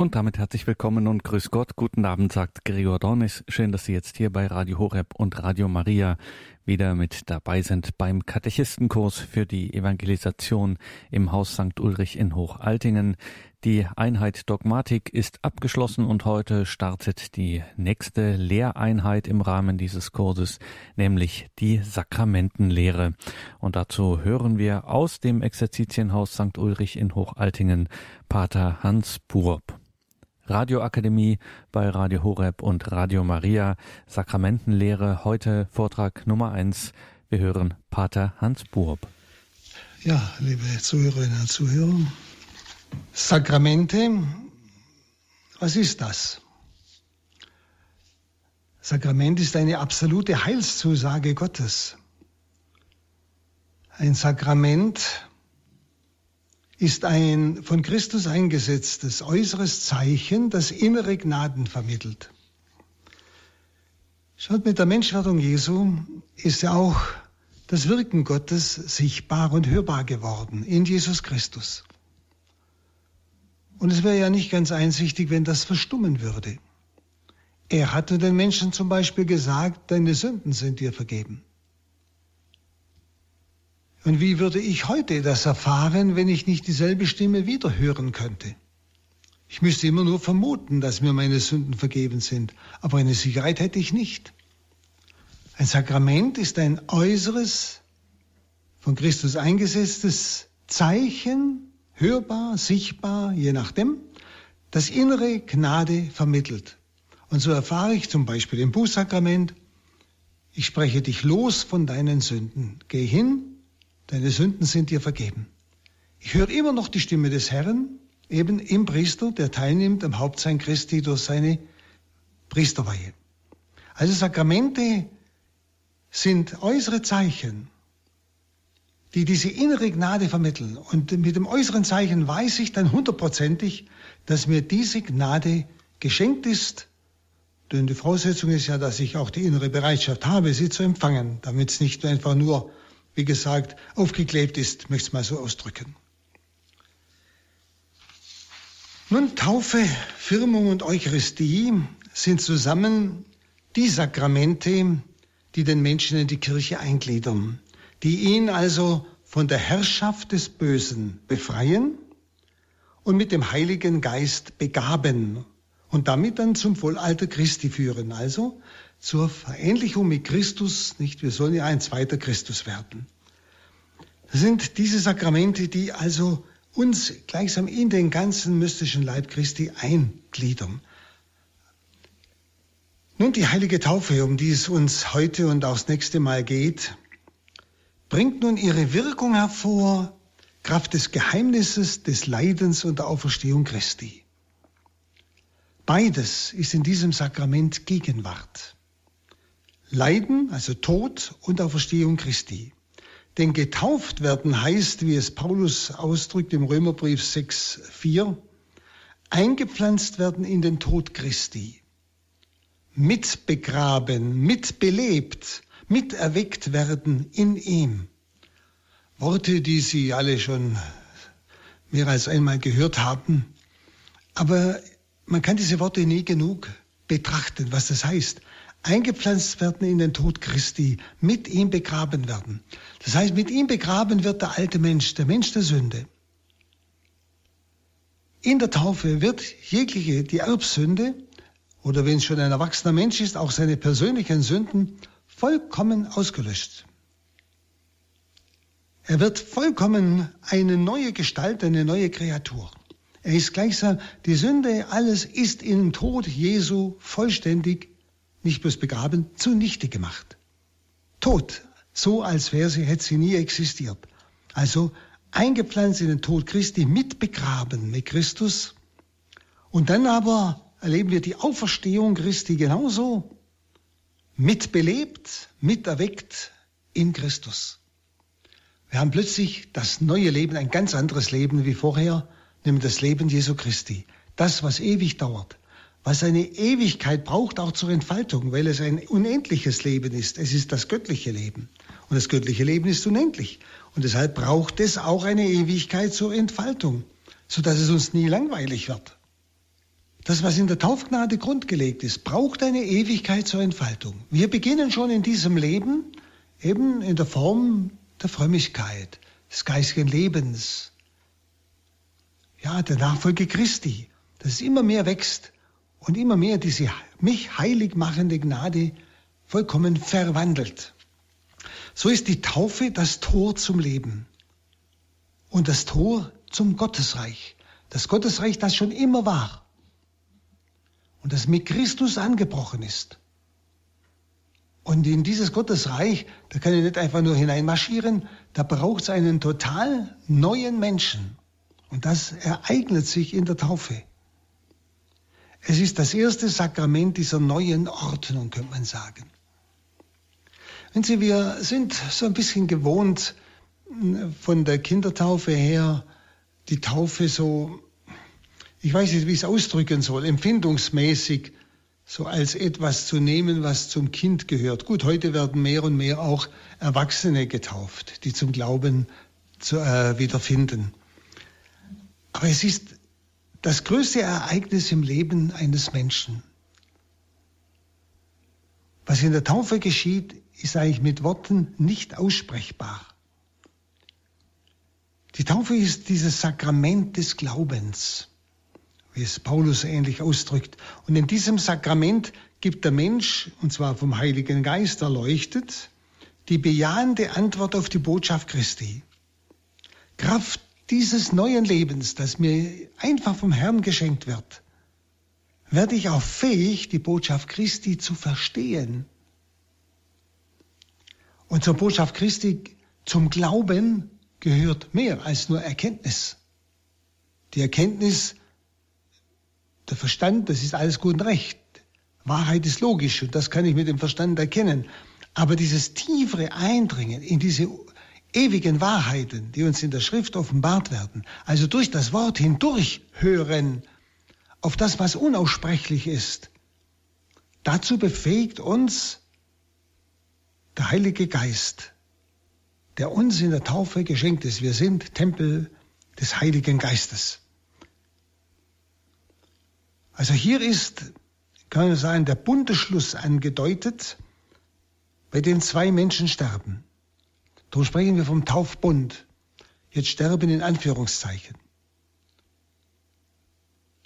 Und damit herzlich willkommen und grüß Gott. Guten Abend, sagt Gregor Dornis. Schön, dass Sie jetzt hier bei Radio Horeb und Radio Maria wieder mit dabei sind beim Katechistenkurs für die Evangelisation im Haus St. Ulrich in Hochaltingen. Die Einheit Dogmatik ist abgeschlossen und heute startet die nächste Lehreinheit im Rahmen dieses Kurses, nämlich die Sakramentenlehre. Und dazu hören wir aus dem Exerzitienhaus St. Ulrich in Hochaltingen Pater Hans Purb. Radioakademie bei Radio Horeb und Radio Maria. Sakramentenlehre, heute Vortrag Nummer eins. Wir hören Pater Hans Burb. Ja, liebe Zuhörerinnen und Zuhörer, Sakramente, was ist das? Sakrament ist eine absolute Heilszusage Gottes. Ein Sakrament ist ein von Christus eingesetztes äußeres Zeichen, das innere Gnaden vermittelt. Schaut, mit der Menschwerdung Jesu ist ja auch das Wirken Gottes sichtbar und hörbar geworden in Jesus Christus. Und es wäre ja nicht ganz einsichtig, wenn das verstummen würde. Er hatte den Menschen zum Beispiel gesagt, deine Sünden sind dir vergeben. Und wie würde ich heute das erfahren, wenn ich nicht dieselbe Stimme wieder hören könnte? Ich müsste immer nur vermuten, dass mir meine Sünden vergeben sind, aber eine Sicherheit hätte ich nicht. Ein Sakrament ist ein äußeres, von Christus eingesetztes Zeichen, hörbar, sichtbar, je nachdem, das innere Gnade vermittelt. Und so erfahre ich zum Beispiel im Bußsakrament, ich spreche dich los von deinen Sünden. Geh hin, deine Sünden sind dir vergeben. Ich höre immer noch die Stimme des Herrn, eben im Priester, der teilnimmt am Hauptsein Christi durch seine Priesterweihe. Also Sakramente sind äußere Zeichen, die diese innere Gnade vermitteln. Und mit dem äußeren Zeichen weiß ich dann hundertprozentig, dass mir diese Gnade geschenkt ist. Denn die Voraussetzung ist ja, dass ich auch die innere Bereitschaft habe, sie zu empfangen, damit es nicht einfach nur wie gesagt, aufgeklebt ist, möchte ich es mal so ausdrücken. Nun, Taufe, Firmung und Eucharistie sind zusammen die Sakramente, die den Menschen in die Kirche eingliedern, die ihn also von der Herrschaft des Bösen befreien und mit dem Heiligen Geist begaben und damit dann zum Vollalter Christi führen, also zur Verähnlichung mit Christus, nicht? Wir sollen ja ein zweiter Christus werden. Das sind diese Sakramente, die also uns gleichsam in den ganzen mystischen Leib Christi eingliedern. Nun, die heilige Taufe, um die es uns heute und auch das nächste Mal geht, bringt nun ihre Wirkung hervor, Kraft des Geheimnisses, des Leidens und der Auferstehung Christi. Beides ist in diesem Sakrament Gegenwart. Leiden, also Tod und Auferstehung Christi. Denn getauft werden heißt, wie es Paulus ausdrückt im Römerbrief 6, 4, eingepflanzt werden in den Tod Christi, mitbegraben, mitbelebt, miterweckt werden in ihm. Worte, die Sie alle schon mehr als einmal gehört haben, aber man kann diese Worte nie genug betrachten, was das heißt eingepflanzt werden in den Tod Christi, mit ihm begraben werden. Das heißt, mit ihm begraben wird der alte Mensch, der Mensch der Sünde. In der Taufe wird jegliche, die Erbsünde, oder wenn es schon ein erwachsener Mensch ist, auch seine persönlichen Sünden vollkommen ausgelöscht. Er wird vollkommen eine neue Gestalt, eine neue Kreatur. Er ist gleichsam, die Sünde, alles ist im Tod Jesu vollständig nicht bloß begraben, zunichte gemacht. Tot, so als wäre sie, hätte sie nie existiert. Also eingepflanzt in den Tod Christi, mit begraben mit Christus. Und dann aber erleben wir die Auferstehung Christi genauso, mitbelebt, miterweckt in Christus. Wir haben plötzlich das neue Leben, ein ganz anderes Leben wie vorher, nämlich das Leben Jesu Christi. Das, was ewig dauert was eine Ewigkeit braucht, auch zur Entfaltung, weil es ein unendliches Leben ist. Es ist das göttliche Leben. Und das göttliche Leben ist unendlich. Und deshalb braucht es auch eine Ewigkeit zur Entfaltung, sodass es uns nie langweilig wird. das, was in der Taufgnade grundgelegt ist, braucht eine Ewigkeit zur Entfaltung. Wir beginnen schon in diesem Leben eben in der Form der Frömmigkeit, des geistigen Lebens, ja, der Nachfolge Christi, dass es immer mehr wächst und immer mehr diese mich heilig machende Gnade vollkommen verwandelt. So ist die Taufe das Tor zum Leben und das Tor zum Gottesreich. Das Gottesreich, das schon immer war und das mit Christus angebrochen ist. Und in dieses Gottesreich, da kann ich nicht einfach nur hineinmarschieren, da braucht es einen total neuen Menschen. Und das ereignet sich in der Taufe. Es ist das erste Sakrament dieser neuen Ordnung, könnte man sagen. Wenn Sie, wir sind so ein bisschen gewohnt, von der Kindertaufe her, die Taufe so, ich weiß nicht, wie ich es ausdrücken soll, empfindungsmäßig so als etwas zu nehmen, was zum Kind gehört. Gut, heute werden mehr und mehr auch Erwachsene getauft, die zum Glauben zu, äh, wiederfinden. Aber es ist das größte Ereignis im Leben eines Menschen. Was in der Taufe geschieht, ist eigentlich mit Worten nicht aussprechbar. Die Taufe ist dieses Sakrament des Glaubens, wie es Paulus ähnlich ausdrückt. Und in diesem Sakrament gibt der Mensch, und zwar vom Heiligen Geist erleuchtet, die bejahende Antwort auf die Botschaft Christi. Kraft dieses neuen Lebens, das mir einfach vom Herrn geschenkt wird, werde ich auch fähig, die Botschaft Christi zu verstehen. Und zur Botschaft Christi, zum Glauben gehört mehr als nur Erkenntnis. Die Erkenntnis, der Verstand, das ist alles gut und recht. Wahrheit ist logisch und das kann ich mit dem Verstand erkennen. Aber dieses tiefere Eindringen in diese ewigen Wahrheiten, die uns in der Schrift offenbart werden, also durch das Wort hindurch hören auf das, was unaussprechlich ist, dazu befähigt uns der Heilige Geist, der uns in der Taufe geschenkt ist. Wir sind Tempel des Heiligen Geistes. Also hier ist, kann man sagen, der bunte Schluss angedeutet, bei dem zwei Menschen sterben. Darum sprechen wir vom Taufbund. Jetzt sterben in Anführungszeichen.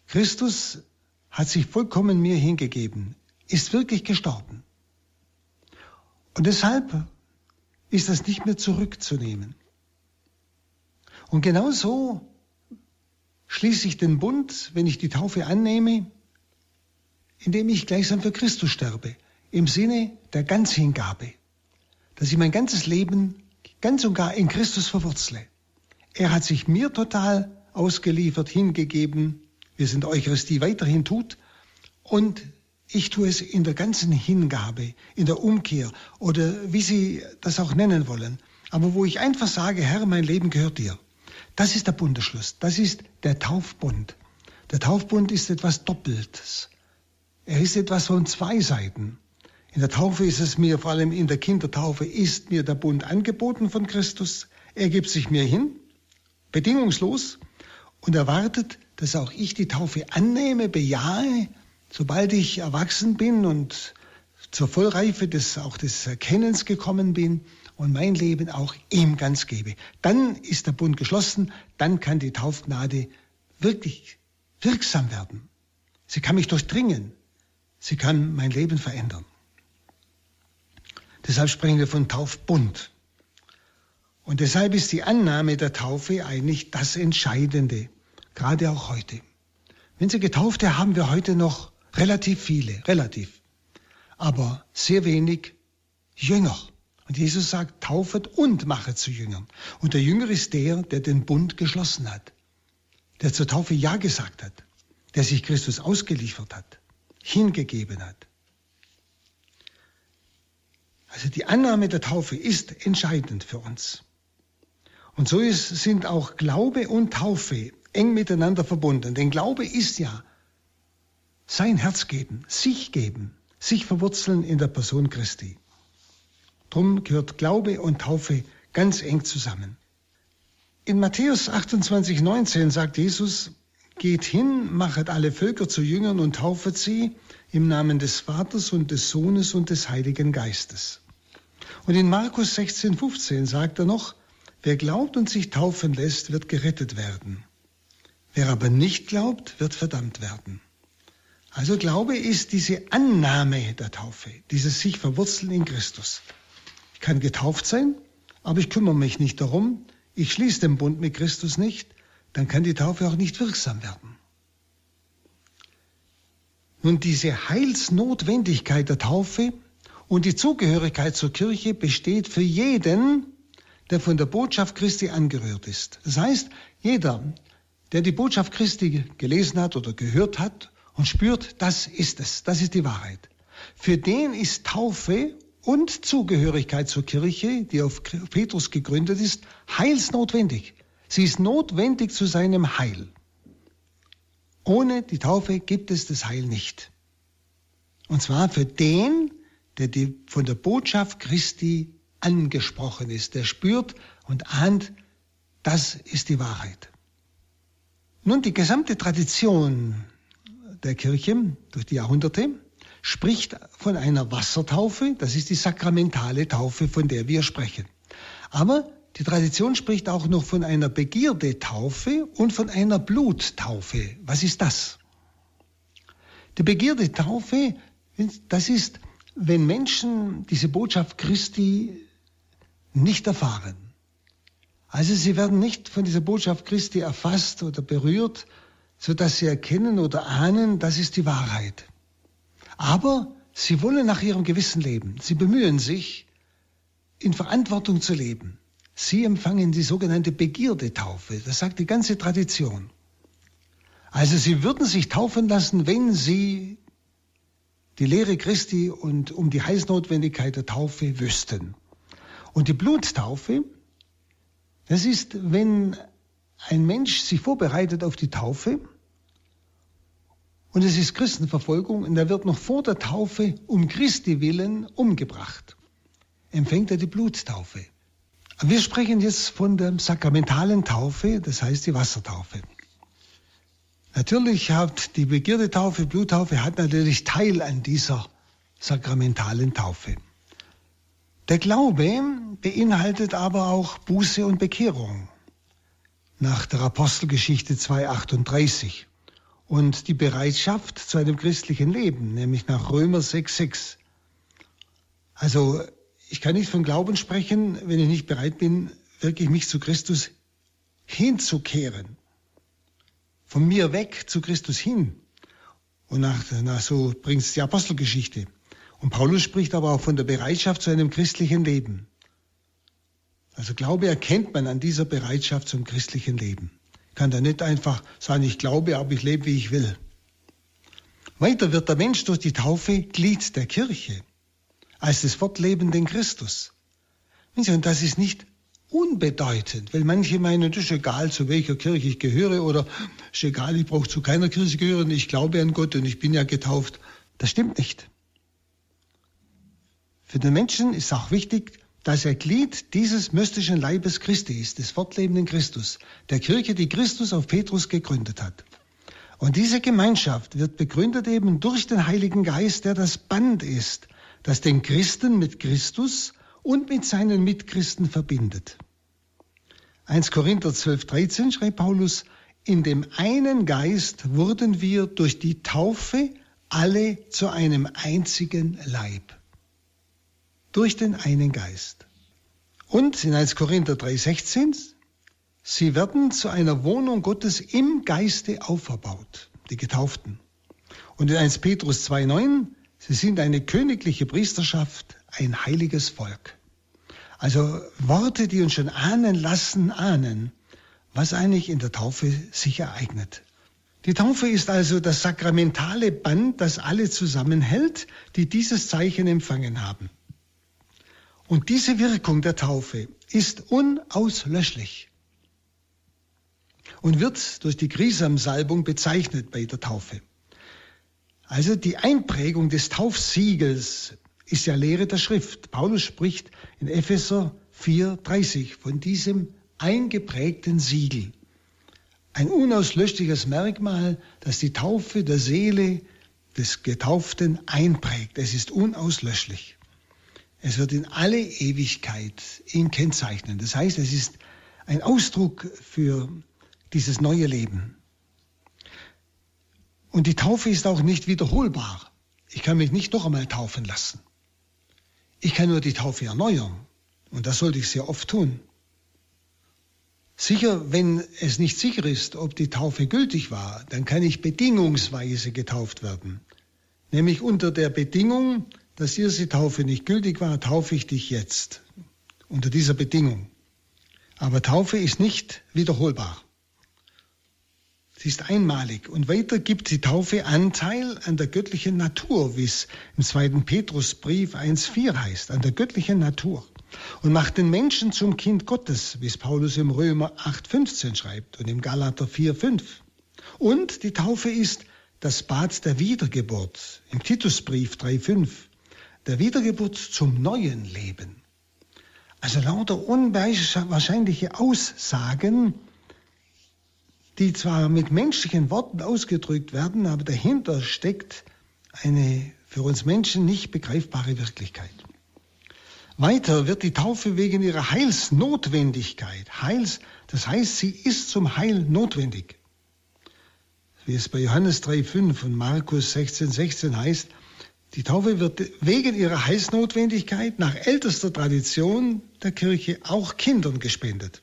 Christus hat sich vollkommen mir hingegeben, ist wirklich gestorben. Und deshalb ist das nicht mehr zurückzunehmen. Und genauso schließe ich den Bund, wenn ich die Taufe annehme, indem ich gleichsam für Christus sterbe, im Sinne der Ganzhingabe, dass ich mein ganzes Leben ganz und gar in Christus verwurzle. Er hat sich mir total ausgeliefert, hingegeben, in der Eucharistie weiterhin tut, und ich tue es in der ganzen Hingabe, in der Umkehr oder wie Sie das auch nennen wollen, aber wo ich einfach sage, Herr, mein Leben gehört dir. Das ist der Bundesschluss, das ist der Taufbund. Der Taufbund ist etwas Doppeltes. Er ist etwas von zwei Seiten. In der Taufe ist es mir, vor allem in der Kindertaufe, ist mir der Bund angeboten von Christus. Er gibt sich mir hin, bedingungslos, und erwartet, dass auch ich die Taufe annehme, bejahe, sobald ich erwachsen bin und zur Vollreife des, auch des Erkennens gekommen bin und mein Leben auch ihm ganz gebe. Dann ist der Bund geschlossen, dann kann die Taufgnade wirklich wirksam werden. Sie kann mich durchdringen, sie kann mein Leben verändern. Deshalb sprechen wir von Taufbund. Und deshalb ist die Annahme der Taufe eigentlich das Entscheidende, gerade auch heute. Wenn Sie Getaufte haben wir heute noch relativ viele, relativ, aber sehr wenig Jünger. Und Jesus sagt, taufet und mache zu Jüngern. Und der Jünger ist der, der den Bund geschlossen hat, der zur Taufe Ja gesagt hat, der sich Christus ausgeliefert hat, hingegeben hat. Also die Annahme der Taufe ist entscheidend für uns. Und so ist, sind auch Glaube und Taufe eng miteinander verbunden. Denn Glaube ist ja sein Herz geben, sich geben, sich verwurzeln in der Person Christi. Drum gehört Glaube und Taufe ganz eng zusammen. In Matthäus 28, 19 sagt Jesus, geht hin, machet alle Völker zu Jüngern und taufet sie im Namen des Vaters und des Sohnes und des Heiligen Geistes. Und in Markus 16, 15 sagt er noch, wer glaubt und sich taufen lässt, wird gerettet werden. Wer aber nicht glaubt, wird verdammt werden. Also Glaube ist diese Annahme der Taufe, dieses sich verwurzeln in Christus. Ich kann getauft sein, aber ich kümmere mich nicht darum, ich schließe den Bund mit Christus nicht, dann kann die Taufe auch nicht wirksam werden. Nun, diese Heilsnotwendigkeit der Taufe und die Zugehörigkeit zur Kirche besteht für jeden, der von der Botschaft Christi angerührt ist. Das heißt, jeder, der die Botschaft Christi gelesen hat oder gehört hat und spürt, das ist es, das ist die Wahrheit. Für den ist Taufe und Zugehörigkeit zur Kirche, die auf Petrus gegründet ist, heilsnotwendig. Sie ist notwendig zu seinem Heil. Ohne die Taufe gibt es das Heil nicht. Und zwar für den, der die, von der Botschaft Christi angesprochen ist, der spürt und ahnt, das ist die Wahrheit. Nun, die gesamte Tradition der Kirche durch die Jahrhunderte spricht von einer Wassertaufe, das ist die sakramentale Taufe, von der wir sprechen. Aber die Tradition spricht auch noch von einer Begierdetaufe und von einer Bluttaufe. Was ist das? Die Begierdetaufe, das ist, wenn Menschen diese Botschaft Christi nicht erfahren. Also sie werden nicht von dieser Botschaft Christi erfasst oder berührt, sodass sie erkennen oder ahnen, das ist die Wahrheit. Aber sie wollen nach ihrem Gewissen leben. Sie bemühen sich, in Verantwortung zu leben. Sie empfangen die sogenannte Begierdetaufe. Das sagt die ganze Tradition. Also sie würden sich taufen lassen, wenn sie die Lehre Christi und um die Heißnotwendigkeit der Taufe wüssten. Und die Bluttaufe, das ist, wenn ein Mensch sich vorbereitet auf die Taufe und es ist Christenverfolgung und er wird noch vor der Taufe um Christi willen umgebracht, empfängt er die Bluttaufe. Wir sprechen jetzt von der sakramentalen Taufe, das heißt die Wassertaufe. Natürlich hat die Begierdetaufe, Bluttaufe, hat natürlich Teil an dieser sakramentalen Taufe. Der Glaube beinhaltet aber auch Buße und Bekehrung nach der Apostelgeschichte 2.38 und die Bereitschaft zu einem christlichen Leben, nämlich nach Römer 6.6. Also ich kann nicht von Glauben sprechen, wenn ich nicht bereit bin, wirklich mich zu Christus hinzukehren. Von mir weg zu Christus hin. Und nach, nach so bringt es die Apostelgeschichte. Und Paulus spricht aber auch von der Bereitschaft zu einem christlichen Leben. Also Glaube erkennt man an dieser Bereitschaft zum christlichen Leben. Kann da nicht einfach sagen, ich glaube, aber ich lebe, wie ich will. Weiter wird der Mensch durch die Taufe Glied der Kirche als des fortlebenden Christus. Und das ist nicht unbedeutend, weil manche meinen, das ist egal, zu welcher Kirche ich gehöre oder ist egal, ich brauche zu keiner Kirche gehören, ich glaube an Gott und ich bin ja getauft. Das stimmt nicht. Für den Menschen ist auch wichtig, dass er Glied dieses mystischen Leibes Christi ist, des fortlebenden Christus, der Kirche, die Christus auf Petrus gegründet hat. Und diese Gemeinschaft wird begründet eben durch den Heiligen Geist, der das Band ist, das den Christen mit Christus und mit seinen Mitchristen verbindet. 1 Korinther 12, 13 schreibt Paulus, in dem einen Geist wurden wir durch die Taufe alle zu einem einzigen Leib. Durch den einen Geist. Und in 1 Korinther 3, 16, sie werden zu einer Wohnung Gottes im Geiste auferbaut, die Getauften. Und in 1 Petrus 2, 9, Sie sind eine königliche Priesterschaft, ein heiliges Volk. Also Worte, die uns schon ahnen lassen, ahnen, was eigentlich in der Taufe sich ereignet. Die Taufe ist also das sakramentale Band, das alle zusammenhält, die dieses Zeichen empfangen haben. Und diese Wirkung der Taufe ist unauslöschlich und wird durch die Grisamsalbung bezeichnet bei der Taufe. Also die Einprägung des Taufsiegels ist ja Lehre der Schrift. Paulus spricht in Epheser 4,30 von diesem eingeprägten Siegel. ein unauslöschliches Merkmal, das die Taufe der Seele des Getauften einprägt. Es ist unauslöschlich. Es wird in alle Ewigkeit ihn kennzeichnen. Das heißt, es ist ein Ausdruck für dieses neue Leben. Und die Taufe ist auch nicht wiederholbar. Ich kann mich nicht noch einmal taufen lassen. Ich kann nur die Taufe erneuern. Und das sollte ich sehr oft tun. Sicher, wenn es nicht sicher ist, ob die Taufe gültig war, dann kann ich bedingungsweise getauft werden. Nämlich unter der Bedingung, dass die Taufe nicht gültig war, taufe ich dich jetzt. Unter dieser Bedingung. Aber Taufe ist nicht wiederholbar. Sie ist einmalig. Und weiter gibt die Taufe Anteil an der göttlichen Natur, wie es im zweiten Petrusbrief 1.4 heißt, an der göttlichen Natur und macht den Menschen zum Kind Gottes, wie es Paulus im Römer 8,15 schreibt und im Galater 4,5. Und die Taufe ist das Bad der Wiedergeburt im Titusbrief 3,5, der Wiedergeburt zum neuen Leben. Also lauter unwahrscheinliche Aussagen, die zwar mit menschlichen Worten ausgedrückt werden, aber dahinter steckt eine für uns Menschen nicht begreifbare Wirklichkeit. Weiter wird die Taufe wegen ihrer Heilsnotwendigkeit, Heils, das heißt, sie ist zum Heil notwendig. Wie es bei Johannes 3,5 und Markus 16,16 16 heißt, die Taufe wird wegen ihrer Heilsnotwendigkeit nach ältester Tradition der Kirche auch Kindern gespendet.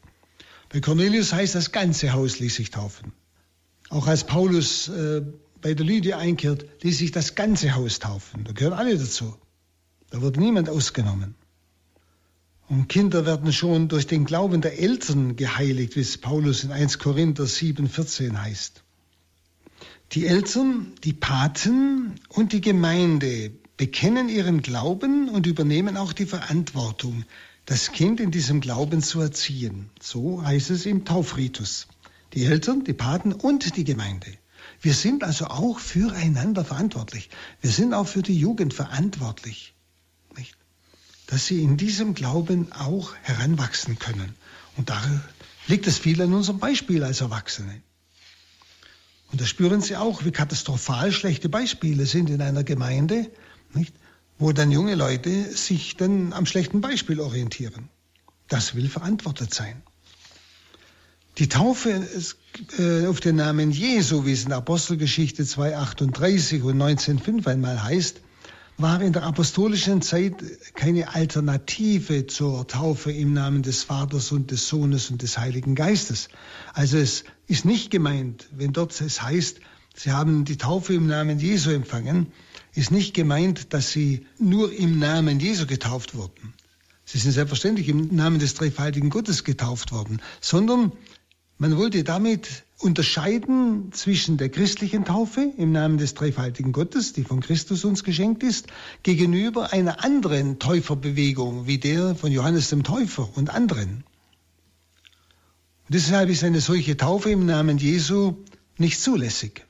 Bei Cornelius heißt, das ganze Haus ließ sich taufen. Auch als Paulus äh, bei der Lydia einkehrt, ließ sich das ganze Haus taufen. Da gehören alle dazu. Da wurde niemand ausgenommen. Und Kinder werden schon durch den Glauben der Eltern geheiligt, wie es Paulus in 1 Korinther 7, 14 heißt. Die Eltern, die Paten und die Gemeinde bekennen ihren Glauben und übernehmen auch die Verantwortung, das Kind in diesem Glauben zu erziehen. So heißt es im Taufritus. Die Eltern, die Paten und die Gemeinde. Wir sind also auch füreinander verantwortlich. Wir sind auch für die Jugend verantwortlich dass sie in diesem Glauben auch heranwachsen können. Und da liegt es viel an unserem Beispiel als Erwachsene. Und da spüren sie auch, wie katastrophal schlechte Beispiele sind in einer Gemeinde, nicht? Wo dann junge Leute sich dann am schlechten Beispiel orientieren. Das will verantwortet sein. Die Taufe äh, auf den Namen Jesu, wie es in Apostelgeschichte 2.38 und 19.5 einmal heißt, war in der apostolischen Zeit keine Alternative zur Taufe im Namen des Vaters und des Sohnes und des Heiligen Geistes. Also es ist nicht gemeint, wenn dort es heißt, Sie haben die Taufe im Namen Jesu empfangen, ist nicht gemeint, dass Sie nur im Namen Jesu getauft wurden. Sie sind selbstverständlich im Namen des dreifaltigen Gottes getauft worden, sondern man wollte damit unterscheiden zwischen der christlichen Taufe im Namen des dreifaltigen Gottes, die von Christus uns geschenkt ist, gegenüber einer anderen Täuferbewegung wie der von Johannes dem Täufer und anderen. Und deshalb ist eine solche Taufe im Namen Jesu nicht zulässig.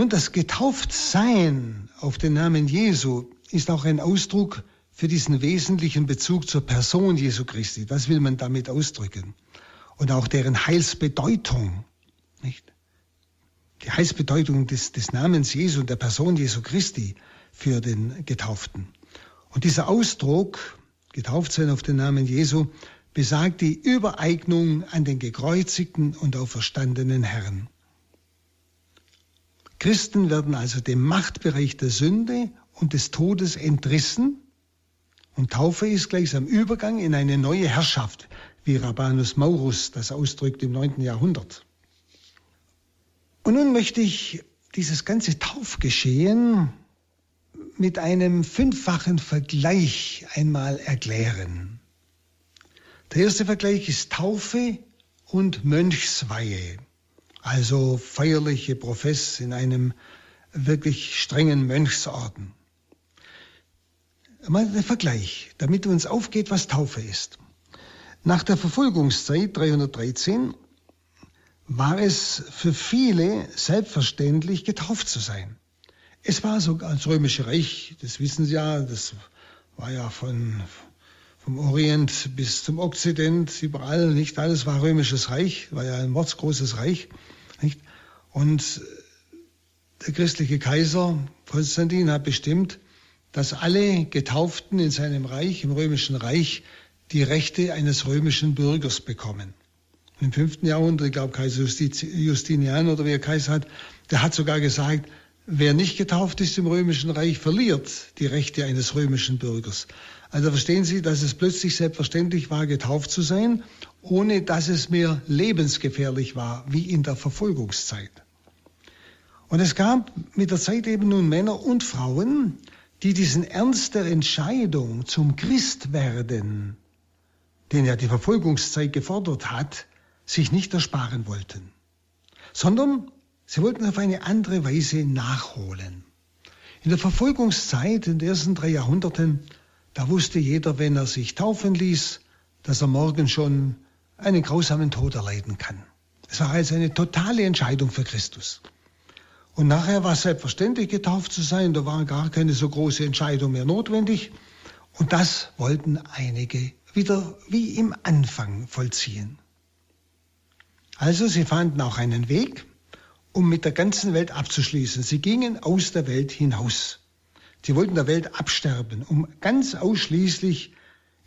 Nun, das Getauftsein auf den Namen Jesu ist auch ein Ausdruck für diesen wesentlichen Bezug zur Person Jesu Christi. Was will man damit ausdrücken? und auch deren Heilsbedeutung. Nicht? Die Heilsbedeutung des, des Namens Jesu und der Person Jesu Christi für den Getauften. Und dieser Ausdruck, getauft sein auf den Namen Jesu, besagt die Übereignung an den gekreuzigten und auferstandenen Herrn. Christen werden also dem Machtbereich der Sünde und des Todes entrissen und Taufe ist gleichsam Übergang in eine neue Herrschaft, wie Rabanus Maurus das ausdrückt im 9. Jahrhundert. Und nun möchte ich dieses ganze Taufgeschehen mit einem fünffachen Vergleich einmal erklären. Der erste Vergleich ist Taufe und Mönchsweihe, also feierliche Profess in einem wirklich strengen Mönchsorden. Mal der Vergleich, damit uns aufgeht, was Taufe ist. Nach der Verfolgungszeit 313 war es für viele selbstverständlich, getauft zu sein. Es war sogar das Römische Reich, das wissen Sie ja, das war ja von, vom Orient bis zum Okzident, überall, nicht alles war römisches Reich, war ja ein mordsgroßes Reich, nicht? Und der christliche Kaiser Konstantin hat bestimmt, dass alle Getauften in seinem Reich, im römischen Reich, die Rechte eines römischen Bürgers bekommen. Im fünften Jahrhundert, ich glaube Kaiser Justinian oder wer Kaiser hat, der hat sogar gesagt, wer nicht getauft ist im römischen Reich, verliert die Rechte eines römischen Bürgers. Also verstehen Sie, dass es plötzlich selbstverständlich war, getauft zu sein, ohne dass es mir lebensgefährlich war, wie in der Verfolgungszeit. Und es gab mit der Zeit eben nun Männer und Frauen, die diesen Ernst der Entscheidung zum Christwerden, den ja die Verfolgungszeit gefordert hat, sich nicht ersparen wollten, sondern sie wollten auf eine andere Weise nachholen. In der Verfolgungszeit, in den ersten drei Jahrhunderten, da wusste jeder, wenn er sich taufen ließ, dass er morgen schon einen grausamen Tod erleiden kann. Es war also eine totale Entscheidung für Christus. Und nachher war es selbstverständlich, getauft zu sein. Da war gar keine so große Entscheidung mehr notwendig. Und das wollten einige wieder wie im Anfang vollziehen. Also sie fanden auch einen Weg, um mit der ganzen Welt abzuschließen. Sie gingen aus der Welt hinaus. Sie wollten der Welt absterben, um ganz ausschließlich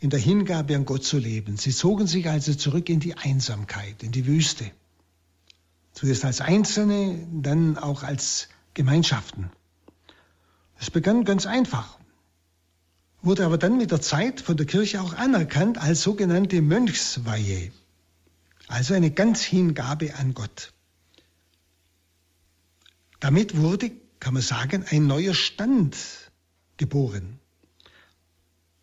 in der Hingabe an Gott zu leben. Sie zogen sich also zurück in die Einsamkeit, in die Wüste. Zuerst als Einzelne, dann auch als Gemeinschaften. Es begann ganz einfach, wurde aber dann mit der Zeit von der Kirche auch anerkannt als sogenannte Mönchsweihe, also eine Ganzhingabe an Gott. Damit wurde, kann man sagen, ein neuer Stand geboren.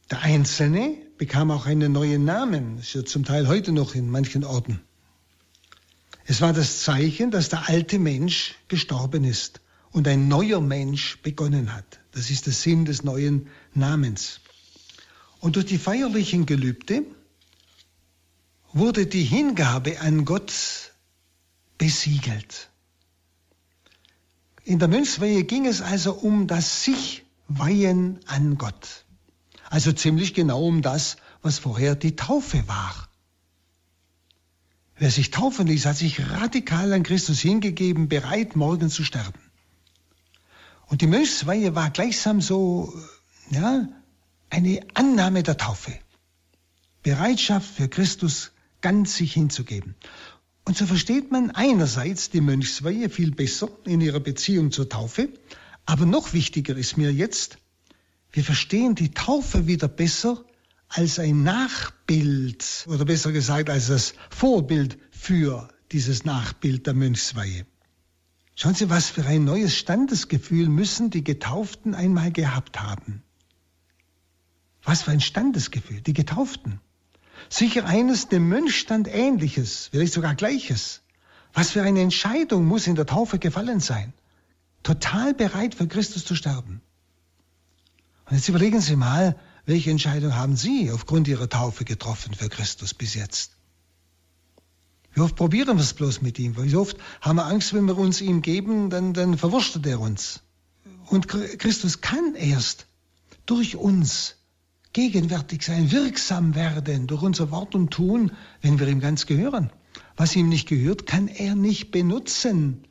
Der Einzelne bekam auch einen neuen Namen, ist ja zum Teil heute noch in manchen Orten. Es war das Zeichen, dass der alte Mensch gestorben ist und ein neuer Mensch begonnen hat. Das ist der Sinn des neuen Namens. Und durch die feierlichen Gelübde wurde die Hingabe an Gott besiegelt. In der Mönchsweihe ging es also um das Sich-Weihen an Gott. Also ziemlich genau um das, was vorher die Taufe war. Wer sich taufen ließ, hat sich radikal an Christus hingegeben, bereit, morgen zu sterben. Und die Mönchsweihe war gleichsam so, ja, eine Annahme der Taufe. Bereitschaft für Christus ganz sich hinzugeben. Und so versteht man einerseits die Mönchsweihe viel besser in ihrer Beziehung zur Taufe, aber noch wichtiger ist mir jetzt, wir verstehen die Taufe wieder besser als ein Nachbild oder besser gesagt als das Vorbild für dieses Nachbild der Mönchsweihe. Schauen Sie, was für ein neues Standesgefühl müssen die Getauften einmal gehabt haben. Was für ein Standesgefühl, die Getauften. Sicher eines dem Mönchstand ähnliches, vielleicht sogar gleiches. Was für eine Entscheidung muss in der Taufe gefallen sein. Total bereit für Christus zu sterben. Und jetzt überlegen Sie mal, welche Entscheidung haben Sie aufgrund Ihrer Taufe getroffen für Christus bis jetzt? Wie oft probieren wir es bloß mit ihm? Wie oft haben wir Angst, wenn wir uns ihm geben, dann, dann verwurstet er uns. Und Christus kann erst durch uns gegenwärtig sein, wirksam werden durch unser Wort und Tun, wenn wir ihm ganz gehören. Was ihm nicht gehört, kann er nicht benutzen,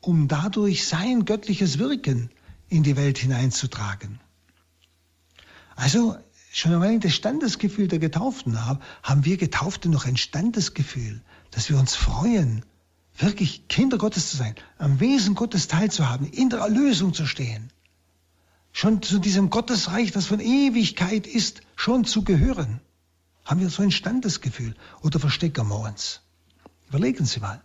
um dadurch sein göttliches Wirken in die Welt hineinzutragen. Also schon allein das Standesgefühl der Getauften haben, haben wir Getaufte noch ein Standesgefühl, dass wir uns freuen, wirklich Kinder Gottes zu sein, am Wesen Gottes teilzuhaben, in der Erlösung zu stehen. Schon zu diesem Gottesreich, das von Ewigkeit ist, schon zu gehören. Haben wir so ein Standesgefühl oder verstecken wir uns? Überlegen Sie mal.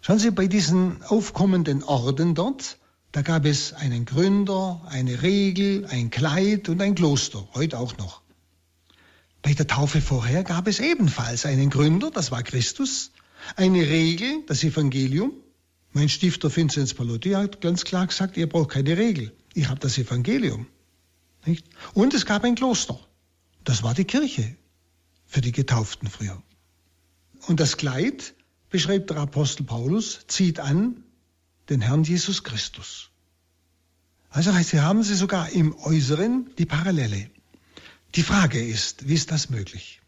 Schauen Sie, bei diesen aufkommenden Orden dort, da gab es einen Gründer, eine Regel, ein Kleid und ein Kloster, heute auch noch. Bei der Taufe vorher gab es ebenfalls einen Gründer, das war Christus, eine Regel, das Evangelium. Mein Stifter Vinzenz Palotti hat ganz klar gesagt, ihr braucht keine Regel, ihr habt das Evangelium. Nicht? Und es gab ein Kloster, das war die Kirche für die Getauften früher. Und das Kleid, beschreibt der Apostel Paulus, zieht an den Herrn Jesus Christus. Also heißt, hier haben Sie sogar im Äußeren die Parallele. Die Frage ist, wie ist das möglich?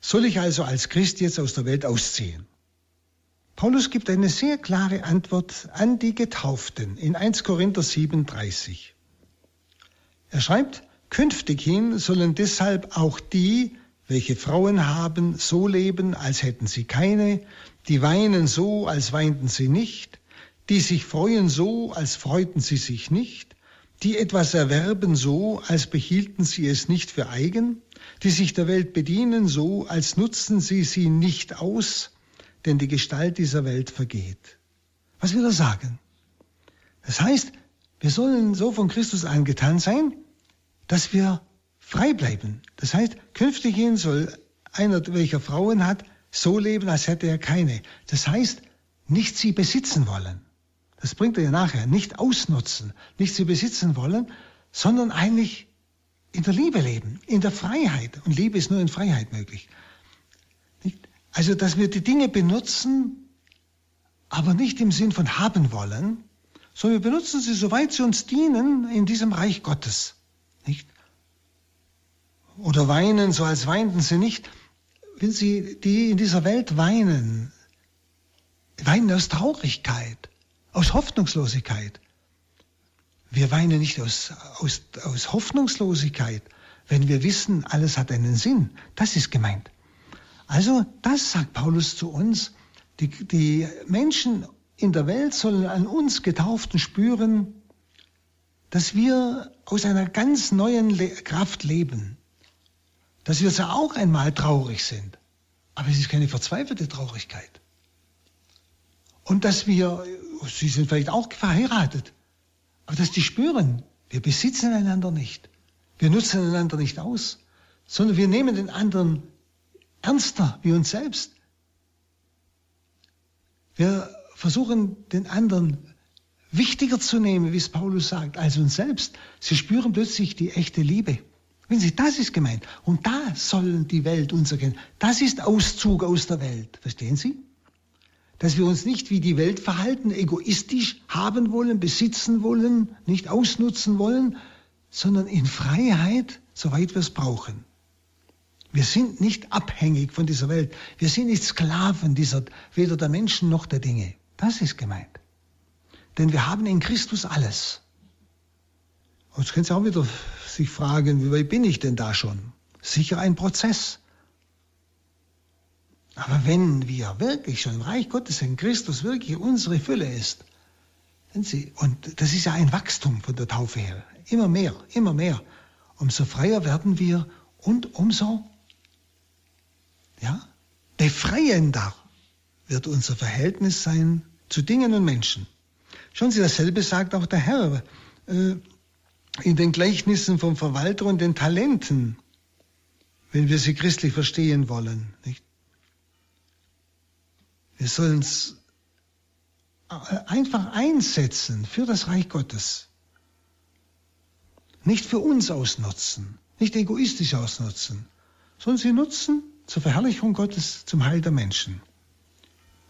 Soll ich also als Christ jetzt aus der Welt ausziehen? Paulus gibt eine sehr klare Antwort an die Getauften in 1 Korinther 37. Er schreibt, künftighin sollen deshalb auch die, welche Frauen haben, so leben, als hätten sie keine, die weinen so, als weinten sie nicht, die sich freuen so, als freuten sie sich nicht, die etwas erwerben so, als behielten sie es nicht für eigen, die sich der Welt bedienen so, als nutzen sie sie nicht aus, denn die Gestalt dieser Welt vergeht. Was will er sagen? Das heißt, wir sollen so von Christus angetan sein, dass wir frei bleiben. Das heißt, künftig soll einer, welcher Frauen hat, so leben, als hätte er keine. Das heißt, nicht sie besitzen wollen. Das bringt er ja nachher. Nicht ausnutzen, nicht sie besitzen wollen, sondern eigentlich in der Liebe leben, in der Freiheit. Und Liebe ist nur in Freiheit möglich. Also, dass wir die Dinge benutzen, aber nicht im Sinn von haben wollen, sondern wir benutzen sie, soweit sie uns dienen, in diesem Reich Gottes. Nicht? Oder weinen, so als weinten sie nicht. Wenn sie, die in dieser Welt weinen, weinen aus Traurigkeit, aus Hoffnungslosigkeit. Wir weinen nicht aus, aus, aus Hoffnungslosigkeit, wenn wir wissen, alles hat einen Sinn. Das ist gemeint. Also das sagt Paulus zu uns. Die, die Menschen in der Welt sollen an uns Getauften spüren, dass wir aus einer ganz neuen Le Kraft leben. Dass wir zwar auch einmal traurig sind, aber es ist keine verzweifelte Traurigkeit. Und dass wir, sie sind vielleicht auch verheiratet, aber dass die spüren, wir besitzen einander nicht. Wir nutzen einander nicht aus, sondern wir nehmen den anderen ernster wie uns selbst. Wir versuchen den anderen wichtiger zu nehmen, wie es Paulus sagt, als uns selbst. Sie spüren plötzlich die echte Liebe. Wenn Sie, das ist gemeint. Und da sollen die Welt uns erkennen. Das ist Auszug aus der Welt. Verstehen Sie? Dass wir uns nicht wie die Welt verhalten, egoistisch haben wollen, besitzen wollen, nicht ausnutzen wollen, sondern in Freiheit, soweit wir es brauchen. Wir sind nicht abhängig von dieser Welt. Wir sind nicht Sklaven dieser, weder der Menschen noch der Dinge. Das ist gemeint. Denn wir haben in Christus alles. Und jetzt können Sie auch wieder sich fragen, wie weit bin ich denn da schon? Sicher ein Prozess. Aber wenn wir wirklich schon im Reich Gottes in Christus wirklich unsere Fülle ist, Sie, und das ist ja ein Wachstum von der Taufe her, immer mehr, immer mehr, umso freier werden wir und umso ja? Befreiender wird unser Verhältnis sein zu Dingen und Menschen. Schauen Sie, dasselbe sagt auch der Herr äh, in den Gleichnissen vom Verwalter und den Talenten, wenn wir sie christlich verstehen wollen. Nicht? Wir sollen es einfach einsetzen für das Reich Gottes. Nicht für uns ausnutzen, nicht egoistisch ausnutzen, sondern sie nutzen zur Verherrlichung Gottes, zum Heil der Menschen.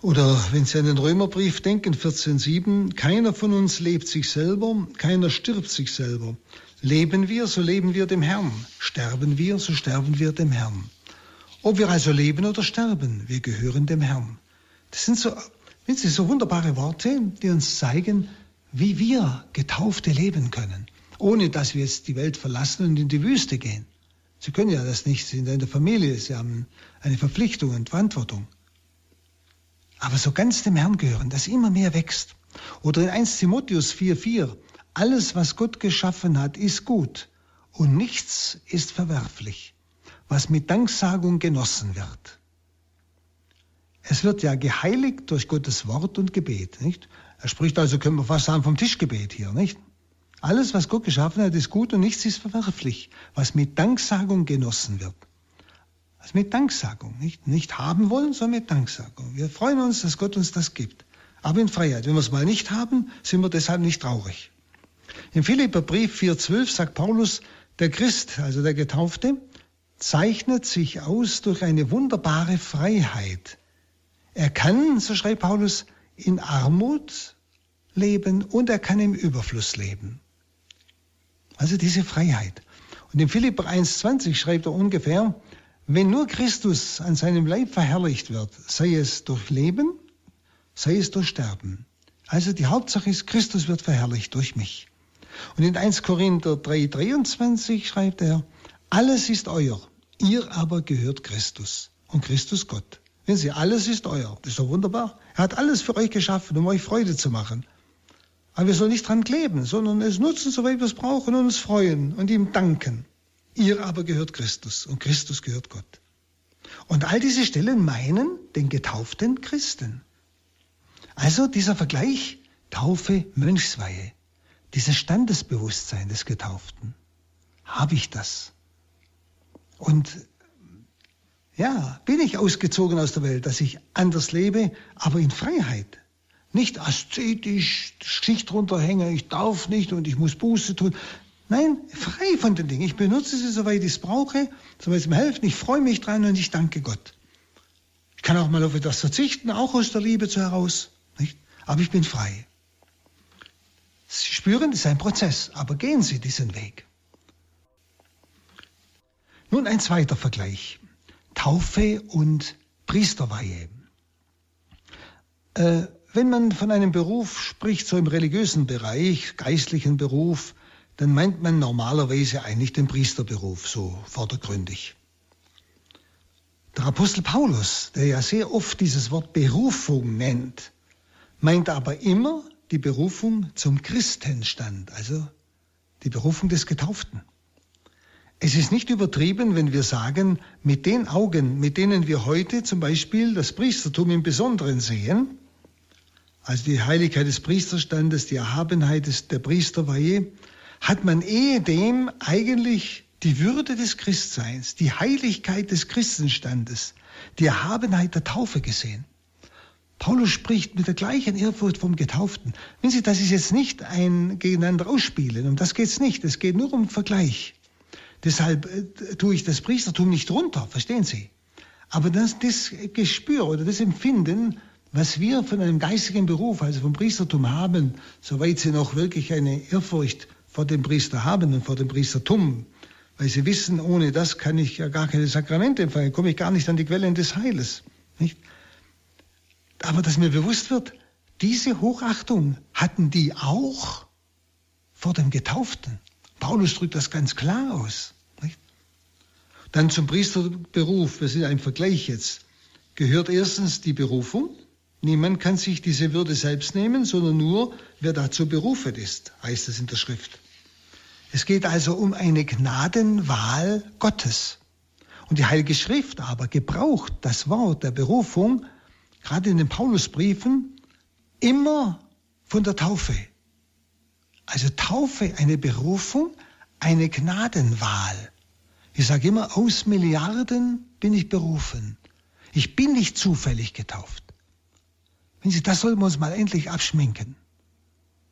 Oder wenn Sie an den Römerbrief denken, 14.7, keiner von uns lebt sich selber, keiner stirbt sich selber. Leben wir, so leben wir dem Herrn. Sterben wir, so sterben wir dem Herrn. Ob wir also leben oder sterben, wir gehören dem Herrn. Das sind so, sind Sie, so wunderbare Worte, die uns zeigen, wie wir Getaufte leben können, ohne dass wir jetzt die Welt verlassen und in die Wüste gehen. Sie können ja das nicht, Sie sind in der Familie, Sie haben eine Verpflichtung und Verantwortung. Aber so ganz dem Herrn gehören, dass immer mehr wächst. Oder in 1 Timotheus 4,4, alles, was Gott geschaffen hat, ist gut und nichts ist verwerflich, was mit Danksagung genossen wird. Es wird ja geheiligt durch Gottes Wort und Gebet, nicht? Er spricht also, können wir fast sagen, vom Tischgebet hier, nicht? Alles, was Gott geschaffen hat, ist gut und nichts ist verwerflich, was mit Danksagung genossen wird. Was mit Danksagung, nicht, nicht haben wollen, sondern mit Danksagung. Wir freuen uns, dass Gott uns das gibt. Aber in Freiheit. Wenn wir es mal nicht haben, sind wir deshalb nicht traurig. Im Philipperbrief 4,12 sagt Paulus, der Christ, also der Getaufte, zeichnet sich aus durch eine wunderbare Freiheit. Er kann, so schreibt Paulus, in Armut leben und er kann im Überfluss leben. Also diese Freiheit. Und in Philipper 1,20 schreibt er ungefähr, wenn nur Christus an seinem Leib verherrlicht wird, sei es durch Leben, sei es durch Sterben. Also die Hauptsache ist, Christus wird verherrlicht durch mich. Und in 1 Korinther 3,23 schreibt er, alles ist euer, ihr aber gehört Christus und Christus Gott. Wenn Sie, alles ist euer. Das ist doch wunderbar. Er hat alles für euch geschaffen, um euch Freude zu machen. Aber wir sollen nicht dran kleben, sondern es nutzen, soweit wir es brauchen und uns freuen und ihm danken. Ihr aber gehört Christus und Christus gehört Gott. Und all diese Stellen meinen den getauften Christen. Also dieser Vergleich Taufe, Mönchsweihe, dieses Standesbewusstsein des Getauften. Habe ich das? Und ja, bin ich ausgezogen aus der Welt, dass ich anders lebe, aber in Freiheit. Nicht aszetisch, Schicht runterhängen, ich darf nicht und ich muss Buße tun. Nein, frei von den Dingen. Ich benutze sie, soweit ich es brauche, soweit es mir hilft. Ich freue mich dran und ich danke Gott. Ich kann auch mal auf etwas verzichten, auch aus der Liebe zu heraus. Nicht? Aber ich bin frei. Sie spüren, es ist ein Prozess, aber gehen Sie diesen Weg. Nun ein zweiter Vergleich. Taufe und Priesterweihe. Äh, wenn man von einem Beruf spricht, so im religiösen Bereich, geistlichen Beruf, dann meint man normalerweise eigentlich den Priesterberuf, so vordergründig. Der Apostel Paulus, der ja sehr oft dieses Wort Berufung nennt, meint aber immer die Berufung zum Christenstand, also die Berufung des Getauften. Es ist nicht übertrieben, wenn wir sagen, mit den Augen, mit denen wir heute zum Beispiel das Priestertum im Besonderen sehen, also die Heiligkeit des Priesterstandes, die Erhabenheit des, der Priesterweihe, hat man ehedem eigentlich die Würde des Christseins, die Heiligkeit des Christenstandes, die Erhabenheit der Taufe gesehen. Paulus spricht mit der gleichen Ehrfurcht vom Getauften. Wenn Sie, das ist jetzt nicht ein Gegeneinander ausspielen, um das geht es nicht. Es geht nur um Vergleich. Deshalb äh, tue ich das Priestertum nicht runter, verstehen Sie? Aber das, das Gespür oder das Empfinden, was wir von einem geistigen Beruf, also vom Priestertum haben, soweit Sie noch wirklich eine Ehrfurcht vor dem Priester haben und vor dem Priestertum, weil Sie wissen, ohne das kann ich ja gar keine Sakramente empfangen, komme ich gar nicht an die Quellen des Heiles. Nicht? Aber dass mir bewusst wird, diese Hochachtung hatten die auch vor dem Getauften. Paulus drückt das ganz klar aus. Nicht? Dann zum Priesterberuf, wir sind im Vergleich jetzt, gehört erstens die Berufung. Niemand kann sich diese Würde selbst nehmen, sondern nur, wer dazu berufen ist, heißt es in der Schrift. Es geht also um eine Gnadenwahl Gottes. Und die Heilige Schrift aber gebraucht das Wort der Berufung, gerade in den Paulusbriefen, immer von der Taufe. Also Taufe, eine Berufung, eine Gnadenwahl. Ich sage immer, aus Milliarden bin ich berufen. Ich bin nicht zufällig getauft. Sie, das sollten wir uns mal endlich abschminken.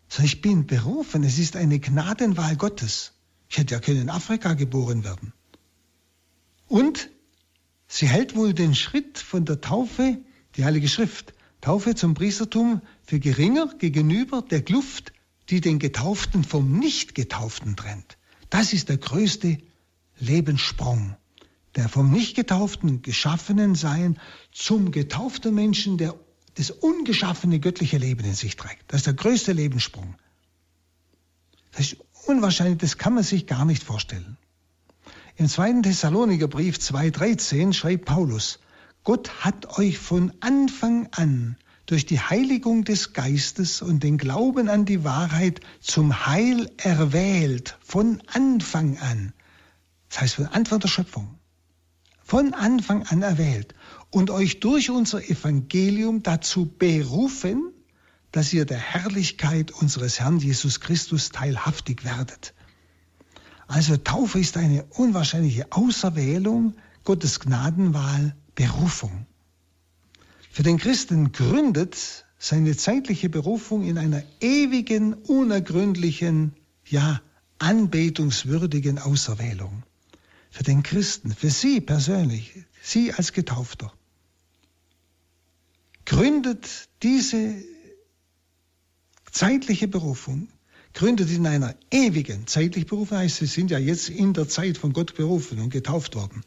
So, ich bin berufen. Es ist eine Gnadenwahl Gottes. Ich hätte ja können in Afrika geboren werden. Und sie hält wohl den Schritt von der Taufe, die Heilige Schrift, Taufe zum Priestertum für geringer gegenüber der Kluft die den Getauften vom Nicht-Getauften trennt. Das ist der größte Lebenssprung, der vom Nicht-Getauften geschaffenen Sein zum getauften Menschen, der das ungeschaffene göttliche Leben in sich trägt. Das ist der größte Lebenssprung. Das ist unwahrscheinlich, das kann man sich gar nicht vorstellen. Im zweiten Thessaloniker Brief 2,13 schreibt Paulus, Gott hat euch von Anfang an durch die Heiligung des Geistes und den Glauben an die Wahrheit zum Heil erwählt, von Anfang an. Das heißt von Anfang der Schöpfung. Von Anfang an erwählt und euch durch unser Evangelium dazu berufen, dass ihr der Herrlichkeit unseres Herrn Jesus Christus teilhaftig werdet. Also Taufe ist eine unwahrscheinliche Auserwählung, Gottes Gnadenwahl, Berufung. Für den Christen gründet seine zeitliche Berufung in einer ewigen, unergründlichen, ja, anbetungswürdigen Auserwählung. Für den Christen, für Sie persönlich, Sie als Getaufter, gründet diese zeitliche Berufung gründet in einer ewigen, zeitlich berufen heißt, sie sind ja jetzt in der Zeit von Gott berufen und getauft worden.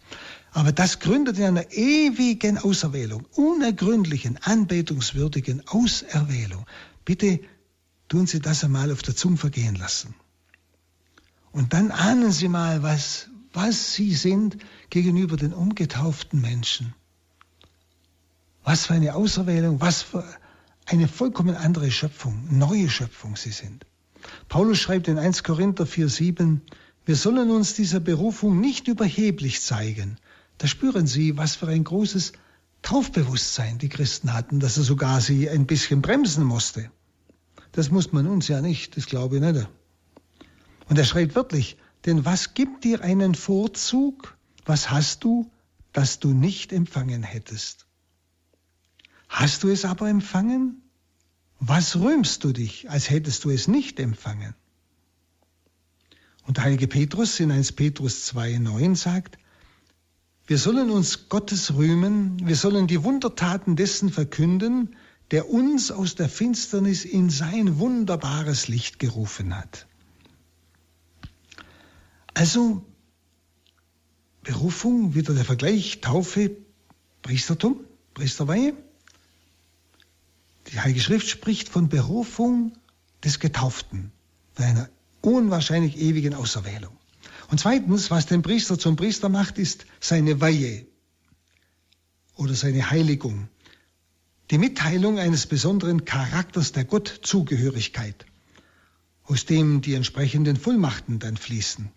Aber das gründet in einer ewigen Auserwählung, unergründlichen, anbetungswürdigen Auserwählung. Bitte tun Sie das einmal auf der Zunge vergehen lassen. Und dann ahnen Sie mal, was, was Sie sind gegenüber den umgetauften Menschen. Was für eine Auserwählung, was für eine vollkommen andere Schöpfung, neue Schöpfung Sie sind. Paulus schreibt in 1 Korinther 4,7, wir sollen uns dieser Berufung nicht überheblich zeigen. Da spüren Sie, was für ein großes Taufbewusstsein die Christen hatten, dass er sogar sie ein bisschen bremsen musste. Das muss man uns ja nicht, das glaube ich nicht. Und er schreibt wirklich, denn was gibt dir einen Vorzug? Was hast du, das du nicht empfangen hättest? Hast du es aber empfangen? Was rühmst du dich, als hättest du es nicht empfangen? Und der heilige Petrus in 1 Petrus 2,9 sagt, wir sollen uns Gottes rühmen, wir sollen die Wundertaten dessen verkünden, der uns aus der Finsternis in sein wunderbares Licht gerufen hat. Also Berufung, wieder der Vergleich, Taufe, Priestertum, Priesterweihe. Die Heilige Schrift spricht von Berufung des Getauften, bei einer unwahrscheinlich ewigen Auserwählung. Und zweitens, was den Priester zum Priester macht, ist seine Weihe oder seine Heiligung. Die Mitteilung eines besonderen Charakters der Gottzugehörigkeit, aus dem die entsprechenden Vollmachten dann fließen.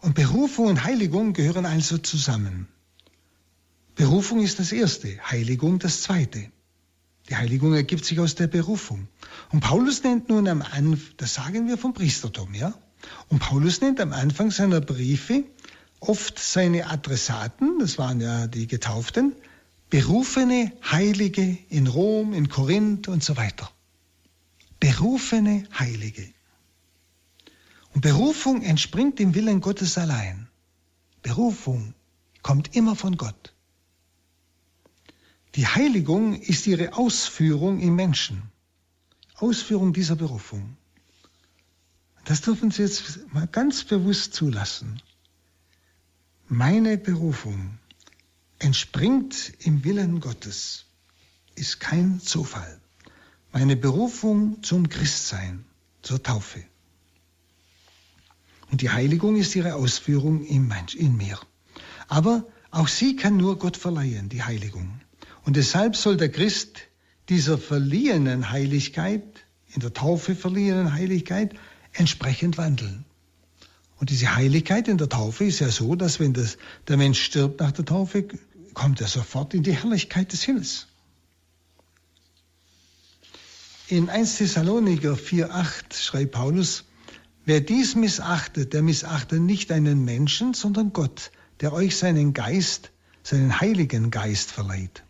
Und Berufung und Heiligung gehören also zusammen. Berufung ist das Erste, Heiligung das Zweite. Die Heiligung ergibt sich aus der Berufung. Und Paulus nennt nun am Anfang, das sagen wir vom Priestertum, ja? Und Paulus nennt am Anfang seiner Briefe oft seine Adressaten, das waren ja die Getauften, berufene Heilige in Rom, in Korinth und so weiter. Berufene Heilige. Und Berufung entspringt dem Willen Gottes allein. Berufung kommt immer von Gott. Die Heiligung ist ihre Ausführung im Menschen. Ausführung dieser Berufung. Das dürfen Sie jetzt mal ganz bewusst zulassen. Meine Berufung entspringt im Willen Gottes, ist kein Zufall. Meine Berufung zum Christsein, zur Taufe. Und die Heiligung ist ihre Ausführung in mir. Aber auch sie kann nur Gott verleihen, die Heiligung. Und deshalb soll der Christ dieser verliehenen Heiligkeit, in der Taufe verliehenen Heiligkeit, entsprechend wandeln. Und diese Heiligkeit in der Taufe ist ja so, dass wenn das, der Mensch stirbt nach der Taufe, kommt er sofort in die Herrlichkeit des Himmels. In 1 Thessaloniker 4,8 schreibt Paulus, wer dies missachtet, der missachtet nicht einen Menschen, sondern Gott, der euch seinen Geist, seinen heiligen Geist verleiht.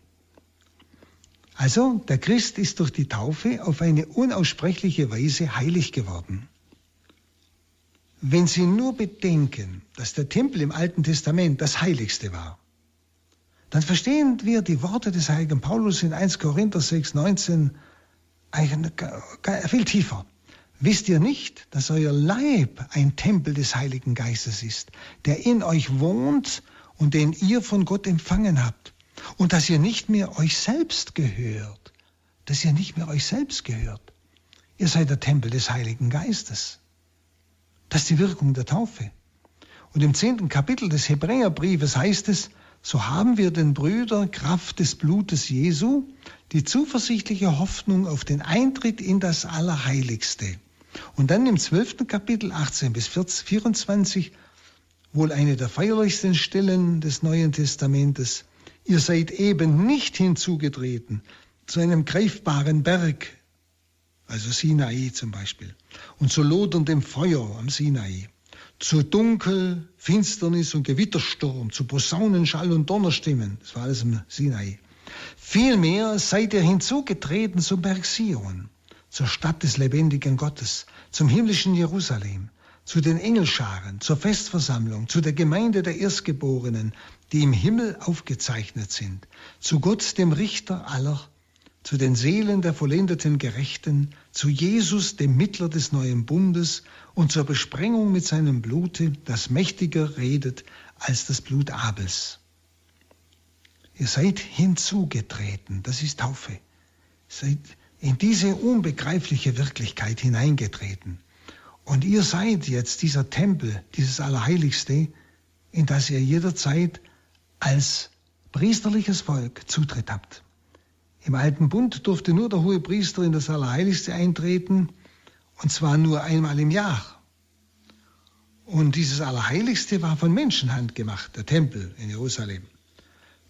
Also, der Christ ist durch die Taufe auf eine unaussprechliche Weise heilig geworden. Wenn Sie nur bedenken, dass der Tempel im Alten Testament das Heiligste war, dann verstehen wir die Worte des heiligen Paulus in 1 Korinther 6, 19 viel tiefer. Wisst ihr nicht, dass euer Leib ein Tempel des Heiligen Geistes ist, der in euch wohnt und den ihr von Gott empfangen habt? Und dass ihr nicht mehr euch selbst gehört, dass ihr nicht mehr euch selbst gehört. Ihr seid der Tempel des Heiligen Geistes. Das ist die Wirkung der Taufe. Und im zehnten Kapitel des Hebräerbriefes heißt es, so haben wir den Brüdern Kraft des Blutes Jesu die zuversichtliche Hoffnung auf den Eintritt in das Allerheiligste. Und dann im zwölften Kapitel 18 bis 24 wohl eine der feierlichsten Stellen des Neuen Testamentes. Ihr seid eben nicht hinzugetreten zu einem greifbaren Berg, also Sinai zum Beispiel, und zu loderndem Feuer am Sinai, zu Dunkel, Finsternis und Gewittersturm, zu Posaunenschall und Donnerstimmen, das war alles am Sinai. Vielmehr seid ihr hinzugetreten zum Berg Sion, zur Stadt des lebendigen Gottes, zum himmlischen Jerusalem, zu den Engelscharen, zur Festversammlung, zu der Gemeinde der Erstgeborenen, die im Himmel aufgezeichnet sind, zu Gott, dem Richter aller zu den Seelen der vollendeten Gerechten, zu Jesus, dem Mittler des neuen Bundes und zur Besprengung mit seinem Blute, das mächtiger redet als das Blut Abels. Ihr seid hinzugetreten, das ist Taufe. Seid in diese unbegreifliche Wirklichkeit hineingetreten. Und ihr seid jetzt dieser Tempel, dieses Allerheiligste, in das ihr jederzeit als priesterliches Volk Zutritt habt. Im alten Bund durfte nur der hohe Priester in das Allerheiligste eintreten, und zwar nur einmal im Jahr. Und dieses Allerheiligste war von Menschenhand gemacht, der Tempel in Jerusalem.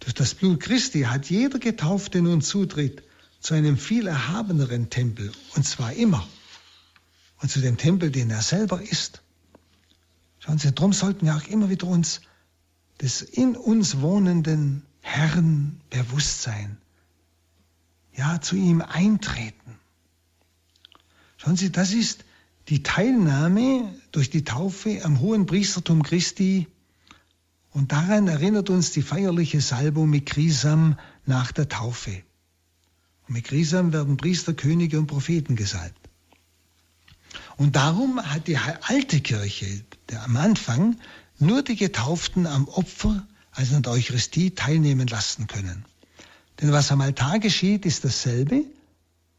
Durch das Blut Christi hat jeder Getaufte nun Zutritt zu einem viel erhabeneren Tempel, und zwar immer. Und zu dem Tempel, den er selber ist. Schauen Sie, darum sollten wir auch immer wieder uns des in uns wohnenden Herrn bewusst sein ja, zu ihm eintreten. Schauen Sie, das ist die Teilnahme durch die Taufe am hohen Priestertum Christi und daran erinnert uns die feierliche Salbung mit Krisam nach der Taufe. Und mit Krisam werden Priester, Könige und Propheten gesalbt. Und darum hat die alte Kirche, am Anfang, nur die Getauften am Opfer, also an der Eucharistie, teilnehmen lassen können. Denn was am Altar geschieht, ist dasselbe,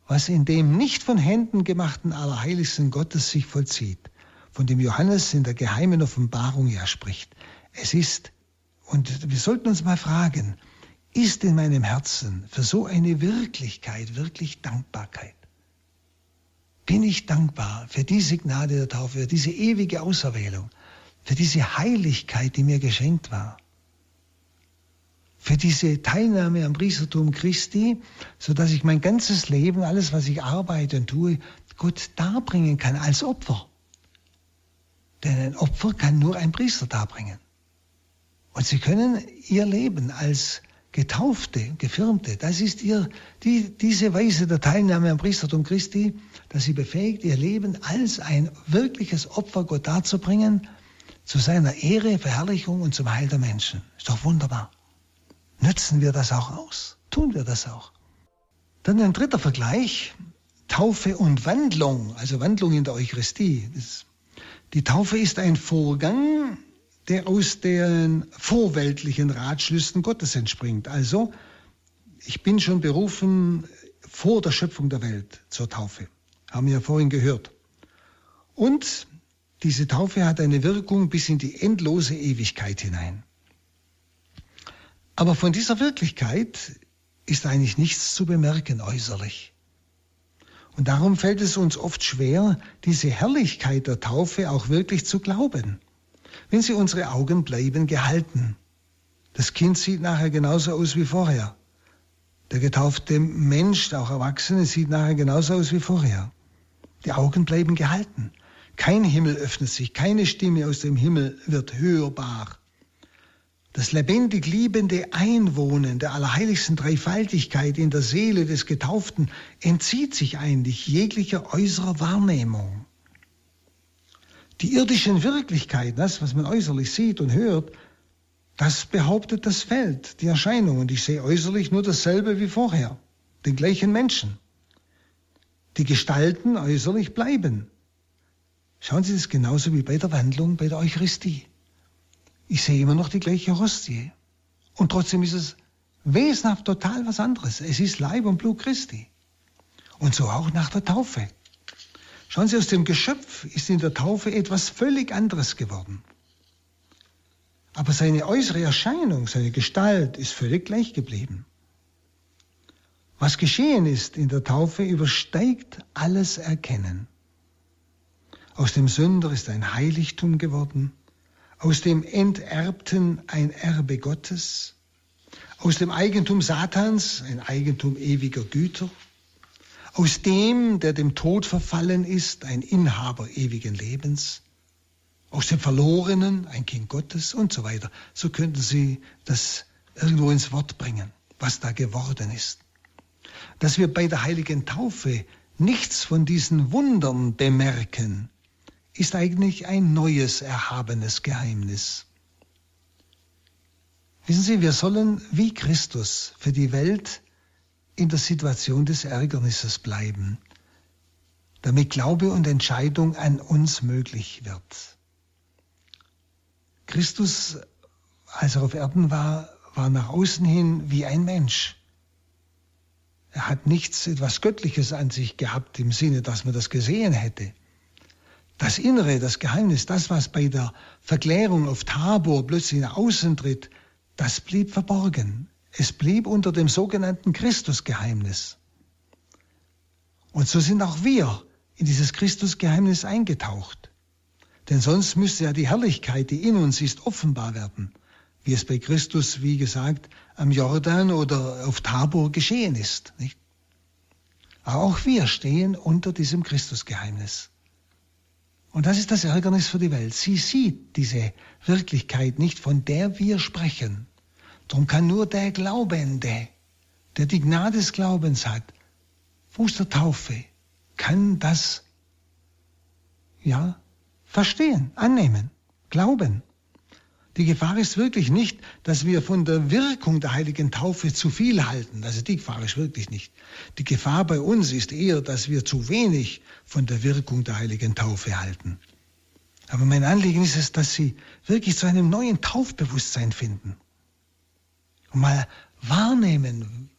was in dem nicht von Händen gemachten Allerheiligsten Gottes sich vollzieht, von dem Johannes in der geheimen Offenbarung ja spricht. Es ist, und wir sollten uns mal fragen, ist in meinem Herzen für so eine Wirklichkeit wirklich Dankbarkeit? Bin ich dankbar für diese Gnade der Taufe, für diese ewige Auserwählung, für diese Heiligkeit, die mir geschenkt war? für diese Teilnahme am Priestertum Christi, so dass ich mein ganzes Leben, alles, was ich arbeite und tue, Gott darbringen kann als Opfer. Denn ein Opfer kann nur ein Priester darbringen. Und sie können ihr Leben als Getaufte, Gefirmte, das ist ihr, die, diese Weise der Teilnahme am Priestertum Christi, dass sie befähigt, ihr Leben als ein wirkliches Opfer Gott darzubringen, zu seiner Ehre, Verherrlichung und zum Heil der Menschen. Ist doch wunderbar. Nützen wir das auch aus? Tun wir das auch? Dann ein dritter Vergleich, Taufe und Wandlung, also Wandlung in der Eucharistie. Die Taufe ist ein Vorgang, der aus den vorweltlichen Ratschlüssen Gottes entspringt. Also, ich bin schon berufen vor der Schöpfung der Welt zur Taufe. Haben wir ja vorhin gehört. Und diese Taufe hat eine Wirkung bis in die endlose Ewigkeit hinein. Aber von dieser Wirklichkeit ist eigentlich nichts zu bemerken äußerlich. Und darum fällt es uns oft schwer, diese Herrlichkeit der Taufe auch wirklich zu glauben, wenn sie unsere Augen bleiben gehalten. Das Kind sieht nachher genauso aus wie vorher. Der getaufte Mensch, auch Erwachsene, sieht nachher genauso aus wie vorher. Die Augen bleiben gehalten. Kein Himmel öffnet sich, keine Stimme aus dem Himmel wird hörbar das lebendig liebende Einwohnen der allerheiligsten Dreifaltigkeit in der Seele des Getauften entzieht sich eigentlich jeglicher äußerer Wahrnehmung. Die irdischen Wirklichkeiten, das, was man äußerlich sieht und hört, das behauptet das Feld, die Erscheinung. Und ich sehe äußerlich nur dasselbe wie vorher, den gleichen Menschen. Die Gestalten äußerlich bleiben. Schauen Sie das genauso wie bei der Wandlung, bei der Eucharistie. Ich sehe immer noch die gleiche Hostie. Und trotzdem ist es wesenhaft total was anderes. Es ist Leib und Blut Christi. Und so auch nach der Taufe. Schauen Sie, aus dem Geschöpf ist in der Taufe etwas völlig anderes geworden. Aber seine äußere Erscheinung, seine Gestalt ist völlig gleich geblieben. Was geschehen ist in der Taufe übersteigt alles Erkennen. Aus dem Sünder ist ein Heiligtum geworden aus dem Enterbten ein Erbe Gottes, aus dem Eigentum Satans ein Eigentum ewiger Güter, aus dem, der dem Tod verfallen ist, ein Inhaber ewigen Lebens, aus dem Verlorenen ein Kind Gottes und so weiter. So könnten Sie das irgendwo ins Wort bringen, was da geworden ist. Dass wir bei der heiligen Taufe nichts von diesen Wundern bemerken, ist eigentlich ein neues, erhabenes Geheimnis. Wissen Sie, wir sollen wie Christus für die Welt in der Situation des Ärgernisses bleiben, damit Glaube und Entscheidung an uns möglich wird. Christus, als er auf Erden war, war nach außen hin wie ein Mensch. Er hat nichts, etwas Göttliches an sich gehabt im Sinne, dass man das gesehen hätte. Das Innere, das Geheimnis, das, was bei der Verklärung auf Tabor plötzlich nach außen tritt, das blieb verborgen. Es blieb unter dem sogenannten Christusgeheimnis. Und so sind auch wir in dieses Christusgeheimnis eingetaucht. Denn sonst müsste ja die Herrlichkeit, die in uns ist, offenbar werden, wie es bei Christus, wie gesagt, am Jordan oder auf Tabor geschehen ist. Nicht? auch wir stehen unter diesem Christusgeheimnis. Und das ist das Ärgernis für die Welt. Sie sieht diese Wirklichkeit nicht, von der wir sprechen. Darum kann nur der Glaubende, der die Gnade des Glaubens hat, Fuß der Taufe, kann das, ja, verstehen, annehmen, glauben. Die Gefahr ist wirklich nicht, dass wir von der Wirkung der heiligen Taufe zu viel halten. Also die Gefahr ist wirklich nicht. Die Gefahr bei uns ist eher, dass wir zu wenig von der Wirkung der heiligen Taufe halten. Aber mein Anliegen ist es, dass Sie wirklich zu einem neuen Taufbewusstsein finden. Und mal wahrnehmen,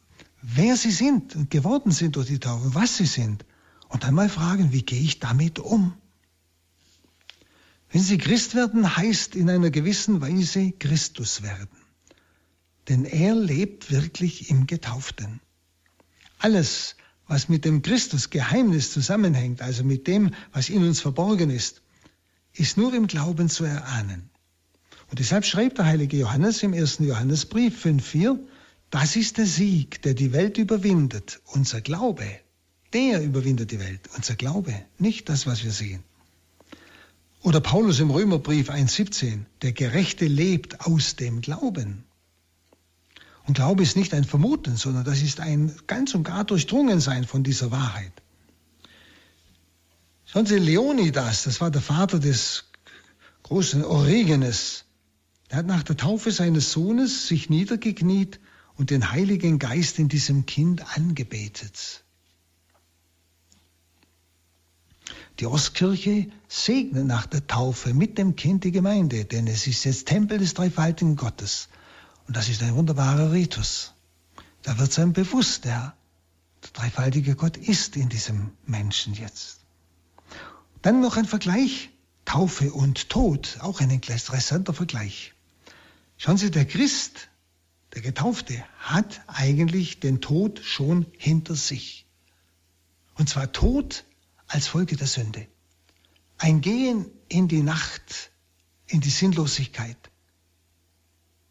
wer Sie sind und geworden sind durch die Taufe, was Sie sind. Und dann mal fragen, wie gehe ich damit um? Wenn Sie Christ werden, heißt in einer gewissen Weise Christus werden. Denn er lebt wirklich im Getauften. Alles, was mit dem Christusgeheimnis zusammenhängt, also mit dem, was in uns verborgen ist, ist nur im Glauben zu erahnen. Und deshalb schreibt der heilige Johannes im ersten Johannesbrief 5.4, das ist der Sieg, der die Welt überwindet, unser Glaube. Der überwindet die Welt, unser Glaube, nicht das, was wir sehen. Oder Paulus im Römerbrief 1.17, der Gerechte lebt aus dem Glauben. Und Glaube ist nicht ein Vermuten, sondern das ist ein ganz und gar Durchdrungensein von dieser Wahrheit. Schauen Sie, Leonidas, das war der Vater des großen Origenes, der hat nach der Taufe seines Sohnes sich niedergekniet und den Heiligen Geist in diesem Kind angebetet. Die Ostkirche segnet nach der Taufe mit dem Kind die Gemeinde, denn es ist jetzt Tempel des dreifaltigen Gottes. Und das ist ein wunderbarer Ritus. Da wird einem bewusst, der, der dreifaltige Gott ist in diesem Menschen jetzt. Dann noch ein Vergleich, Taufe und Tod, auch ein interessanter Vergleich. Schauen Sie, der Christ, der Getaufte, hat eigentlich den Tod schon hinter sich. Und zwar Tod als Folge der Sünde. Ein Gehen in die Nacht, in die Sinnlosigkeit,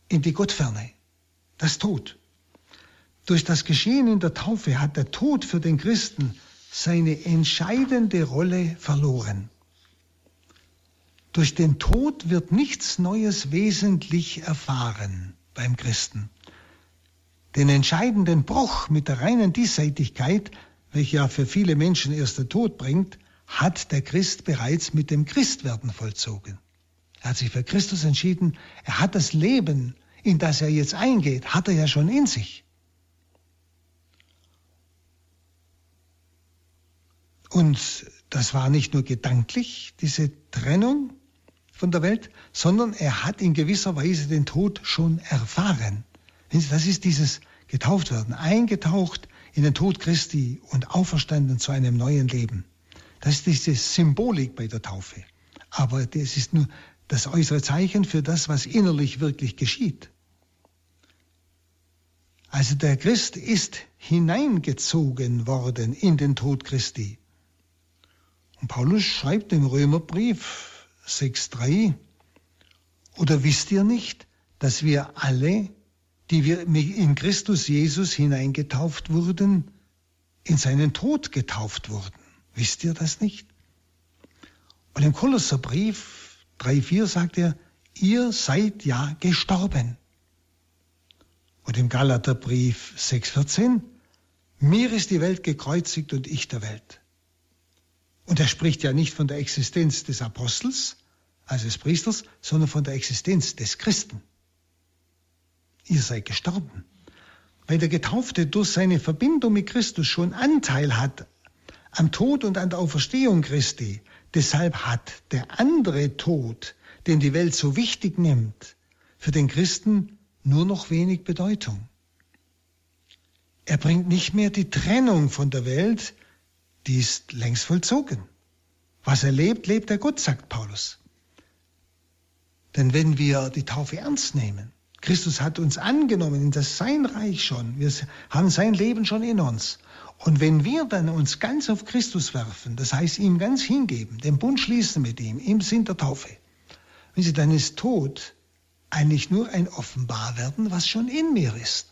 in die Gottferne, das Tod. Durch das Geschehen in der Taufe hat der Tod für den Christen seine entscheidende Rolle verloren. Durch den Tod wird nichts Neues wesentlich erfahren beim Christen. Den entscheidenden Bruch mit der reinen Diesseitigkeit welche ja für viele Menschen erst der Tod bringt, hat der Christ bereits mit dem Christwerden vollzogen. Er hat sich für Christus entschieden. Er hat das Leben, in das er jetzt eingeht, hat er ja schon in sich. Und das war nicht nur gedanklich, diese Trennung von der Welt, sondern er hat in gewisser Weise den Tod schon erfahren. Das ist dieses getauft werden, eingetaucht in den Tod Christi und auferstanden zu einem neuen Leben. Das ist diese Symbolik bei der Taufe. Aber das ist nur das äußere Zeichen für das, was innerlich wirklich geschieht. Also der Christ ist hineingezogen worden in den Tod Christi. Und Paulus schreibt im Römerbrief 6.3, oder wisst ihr nicht, dass wir alle die wir in Christus Jesus hineingetauft wurden, in seinen Tod getauft wurden. Wisst ihr das nicht? Und im Kolosserbrief 3,4 sagt er, ihr seid ja gestorben. Und im Galaterbrief 6,14, mir ist die Welt gekreuzigt und ich der Welt. Und er spricht ja nicht von der Existenz des Apostels, also des Priesters, sondern von der Existenz des Christen ihr seid gestorben. weil der Getaufte durch seine Verbindung mit Christus schon Anteil hat am Tod und an der Auferstehung Christi. Deshalb hat der andere Tod, den die Welt so wichtig nimmt, für den Christen nur noch wenig Bedeutung. Er bringt nicht mehr die Trennung von der Welt, die ist längst vollzogen. Was er lebt, lebt er Gott, sagt Paulus. Denn wenn wir die Taufe ernst nehmen, Christus hat uns angenommen in das sein Reich schon, wir haben sein Leben schon in uns. Und wenn wir dann uns ganz auf Christus werfen, das heißt ihm ganz hingeben, den Bund schließen mit ihm, im Sinn der Taufe, wenn sie dann ist Tod eigentlich nur ein Offenbarwerden, was schon in mir ist.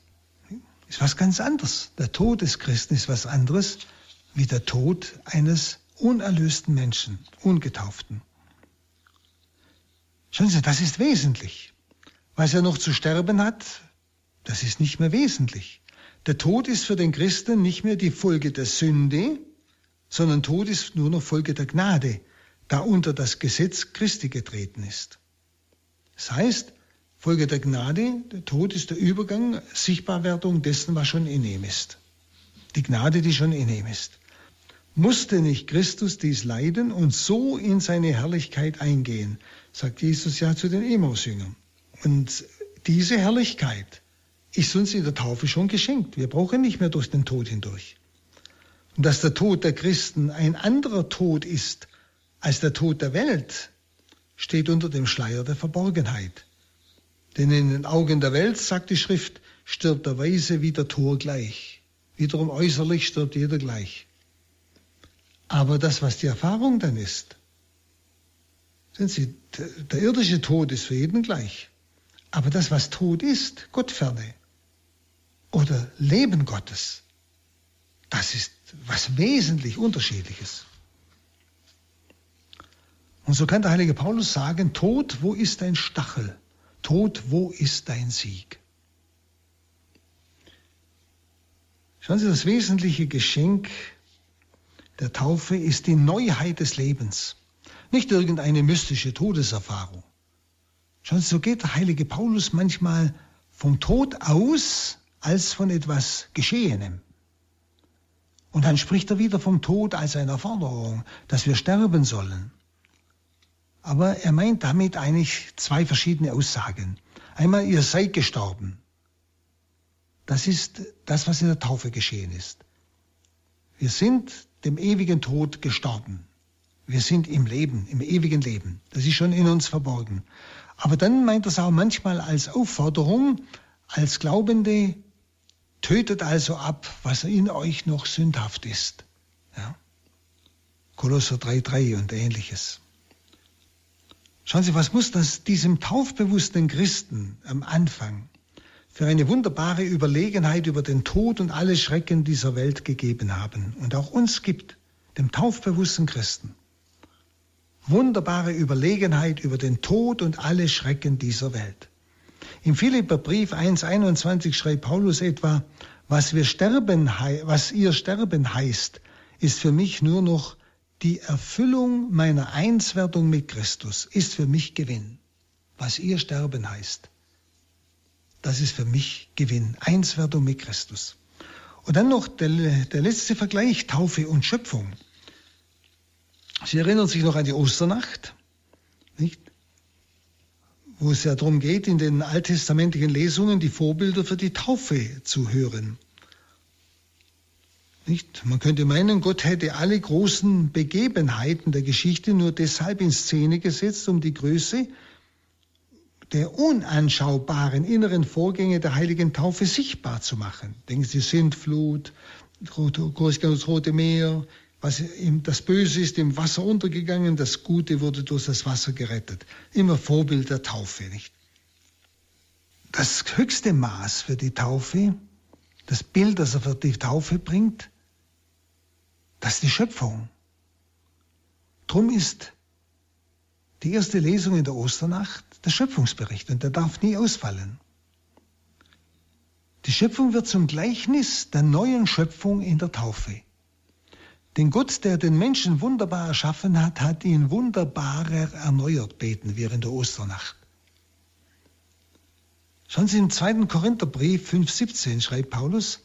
Ist was ganz anderes. Der Tod des Christen ist was anderes wie der Tod eines unerlösten Menschen, Ungetauften. Schauen Sie, das ist wesentlich. Was er noch zu sterben hat, das ist nicht mehr wesentlich. Der Tod ist für den Christen nicht mehr die Folge der Sünde, sondern Tod ist nur noch Folge der Gnade, da unter das Gesetz Christi getreten ist. Das heißt, Folge der Gnade, der Tod ist der Übergang, Sichtbarwerdung dessen, was schon in ihm ist. Die Gnade, die schon in ihm ist. Musste nicht Christus dies leiden und so in seine Herrlichkeit eingehen, sagt Jesus ja zu den Emmaus-Jüngern. Und diese Herrlichkeit ist uns in der Taufe schon geschenkt. Wir brauchen nicht mehr durch den Tod hindurch. Und dass der Tod der Christen ein anderer Tod ist als der Tod der Welt, steht unter dem Schleier der Verborgenheit. Denn in den Augen der Welt, sagt die Schrift, stirbt der Weise wie der Tor gleich. Wiederum äußerlich stirbt jeder gleich. Aber das, was die Erfahrung dann ist, sehen Sie, der irdische Tod ist für jeden gleich. Aber das, was Tod ist, Gottferne oder Leben Gottes, das ist was wesentlich Unterschiedliches. Und so kann der heilige Paulus sagen, Tod, wo ist dein Stachel? Tod, wo ist dein Sieg? Schauen Sie, das wesentliche Geschenk der Taufe ist die Neuheit des Lebens, nicht irgendeine mystische Todeserfahrung. Sie, so geht der heilige Paulus manchmal vom Tod aus als von etwas Geschehenem. Und dann spricht er wieder vom Tod als einer Forderung, dass wir sterben sollen. Aber er meint damit eigentlich zwei verschiedene Aussagen. Einmal, ihr seid gestorben. Das ist das, was in der Taufe geschehen ist. Wir sind dem ewigen Tod gestorben. Wir sind im Leben, im ewigen Leben. Das ist schon in uns verborgen. Aber dann meint er es auch manchmal als Aufforderung, als Glaubende, tötet also ab, was in euch noch sündhaft ist. Ja? Kolosser 3,3 und ähnliches. Schauen Sie, was muss das diesem taufbewussten Christen am Anfang für eine wunderbare Überlegenheit über den Tod und alle Schrecken dieser Welt gegeben haben und auch uns gibt, dem taufbewussten Christen. Wunderbare Überlegenheit über den Tod und alle Schrecken dieser Welt. Im Philipperbrief 1,21 schreibt Paulus etwa, was wir sterben, was ihr sterben heißt, ist für mich nur noch die Erfüllung meiner Einswertung mit Christus, ist für mich Gewinn. Was ihr sterben heißt das ist für mich Gewinn. Einswertung mit Christus. Und dann noch der, der letzte Vergleich, Taufe und Schöpfung. Sie erinnern sich noch an die Osternacht, nicht? wo es ja darum geht, in den alttestamentlichen Lesungen die Vorbilder für die Taufe zu hören. Nicht? Man könnte meinen, Gott hätte alle großen Begebenheiten der Geschichte nur deshalb in Szene gesetzt, um die Größe der unanschaubaren inneren Vorgänge der heiligen Taufe sichtbar zu machen. Denken Sie Sintflut, das Rote Meer, was das Böse ist im Wasser untergegangen, das Gute wurde durch das Wasser gerettet. Immer Vorbild der Taufe, nicht? Das höchste Maß für die Taufe, das Bild, das er für die Taufe bringt, das ist die Schöpfung. Drum ist die erste Lesung in der Osternacht der Schöpfungsbericht und der darf nie ausfallen. Die Schöpfung wird zum Gleichnis der neuen Schöpfung in der Taufe. Denn Gott, der den Menschen wunderbar erschaffen hat, hat ihn wunderbarer erneuert, beten wir in der Osternacht. Schon im zweiten Korintherbrief 5,17 schreibt Paulus,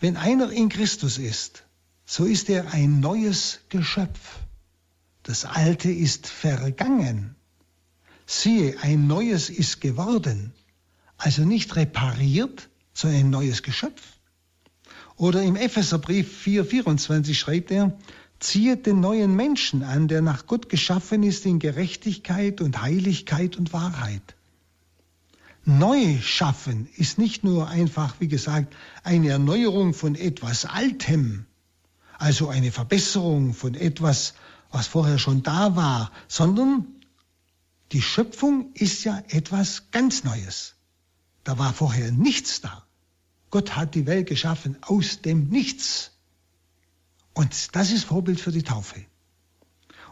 wenn einer in Christus ist, so ist er ein neues Geschöpf. Das Alte ist vergangen. Siehe, ein neues ist geworden. Also nicht repariert, sondern ein neues Geschöpf. Oder im Epheserbrief 4,24 schreibt er, ziehet den neuen Menschen an, der nach Gott geschaffen ist in Gerechtigkeit und Heiligkeit und Wahrheit. Neu schaffen ist nicht nur einfach, wie gesagt, eine Erneuerung von etwas Altem, also eine Verbesserung von etwas, was vorher schon da war, sondern die Schöpfung ist ja etwas ganz Neues. Da war vorher nichts da. Gott hat die Welt geschaffen aus dem Nichts. Und das ist Vorbild für die Taufe.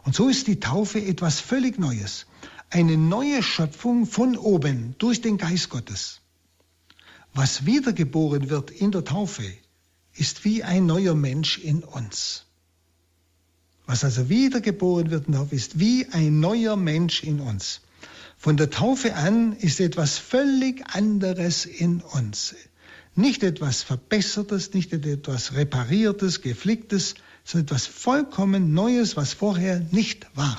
Und so ist die Taufe etwas völlig Neues eine neue Schöpfung von oben durch den Geist Gottes. Was wiedergeboren wird in der Taufe, ist wie ein neuer Mensch in uns. Was also wiedergeboren wird in der Taufe, ist wie ein neuer Mensch in uns. Von der Taufe an ist etwas völlig anderes in uns. Nicht etwas Verbessertes, nicht etwas Repariertes, Geflicktes, sondern etwas vollkommen Neues, was vorher nicht war.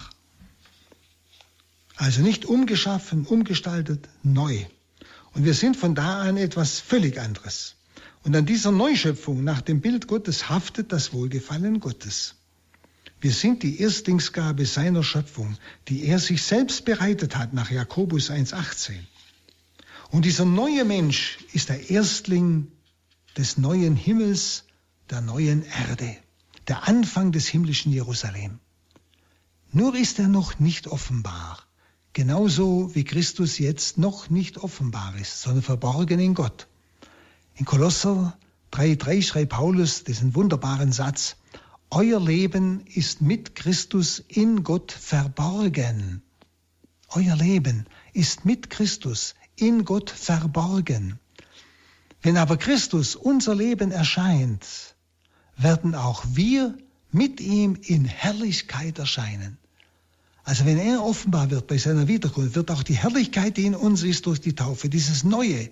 Also nicht umgeschaffen, umgestaltet, neu. Und wir sind von da an etwas völlig anderes. Und an dieser Neuschöpfung nach dem Bild Gottes haftet das Wohlgefallen Gottes. Wir sind die Erstlingsgabe seiner Schöpfung, die er sich selbst bereitet hat nach Jakobus 1.18. Und dieser neue Mensch ist der Erstling des neuen Himmels, der neuen Erde, der Anfang des himmlischen Jerusalem. Nur ist er noch nicht offenbar. Genauso wie Christus jetzt noch nicht offenbar ist, sondern verborgen in Gott. In Kolosser 3,3 schreibt Paulus diesen wunderbaren Satz, Euer Leben ist mit Christus in Gott verborgen. Euer Leben ist mit Christus in Gott verborgen. Wenn aber Christus unser Leben erscheint, werden auch wir mit ihm in Herrlichkeit erscheinen. Also wenn er offenbar wird bei seiner Wiederkunft, wird auch die Herrlichkeit, die in uns ist durch die Taufe, dieses Neue,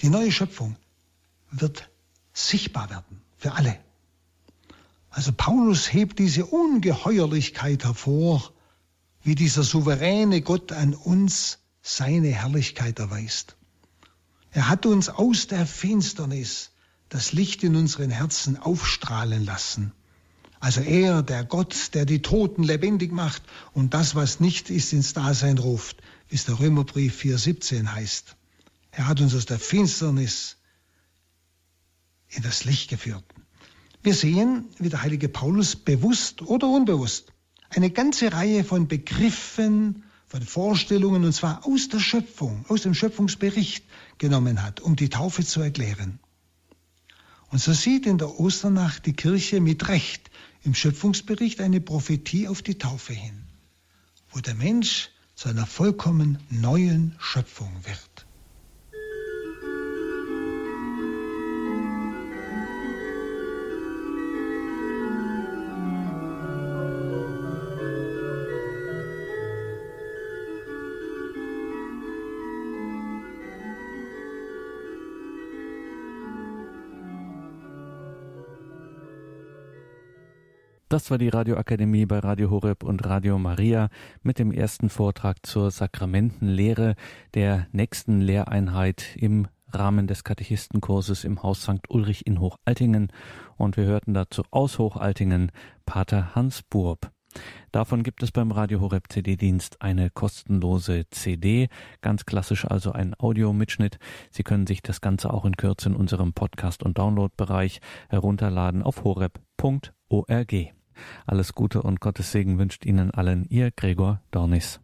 die neue Schöpfung, wird sichtbar werden für alle. Also Paulus hebt diese Ungeheuerlichkeit hervor, wie dieser souveräne Gott an uns seine Herrlichkeit erweist. Er hat uns aus der Finsternis das Licht in unseren Herzen aufstrahlen lassen. Also er, der Gott, der die Toten lebendig macht und das, was nicht ist, ins Dasein ruft, wie es der Römerbrief 4.17 heißt. Er hat uns aus der Finsternis in das Licht geführt. Wir sehen, wie der heilige Paulus bewusst oder unbewusst eine ganze Reihe von Begriffen, von Vorstellungen, und zwar aus der Schöpfung, aus dem Schöpfungsbericht genommen hat, um die Taufe zu erklären. Und so sieht in der Osternacht die Kirche mit Recht im Schöpfungsbericht eine Prophetie auf die Taufe hin, wo der Mensch zu einer vollkommen neuen Schöpfung wird. Das war die Radioakademie bei Radio Horeb und Radio Maria mit dem ersten Vortrag zur Sakramentenlehre der nächsten Lehreinheit im Rahmen des Katechistenkurses im Haus St. Ulrich in Hochaltingen und wir hörten dazu aus Hochaltingen Pater Hans Burb. Davon gibt es beim Radio Horeb CD-Dienst eine kostenlose CD, ganz klassisch also ein Audiomitschnitt. Sie können sich das Ganze auch in Kürze in unserem Podcast- und Downloadbereich herunterladen auf horeb.org. Alles Gute und Gottes Segen wünscht Ihnen allen Ihr Gregor Dornis.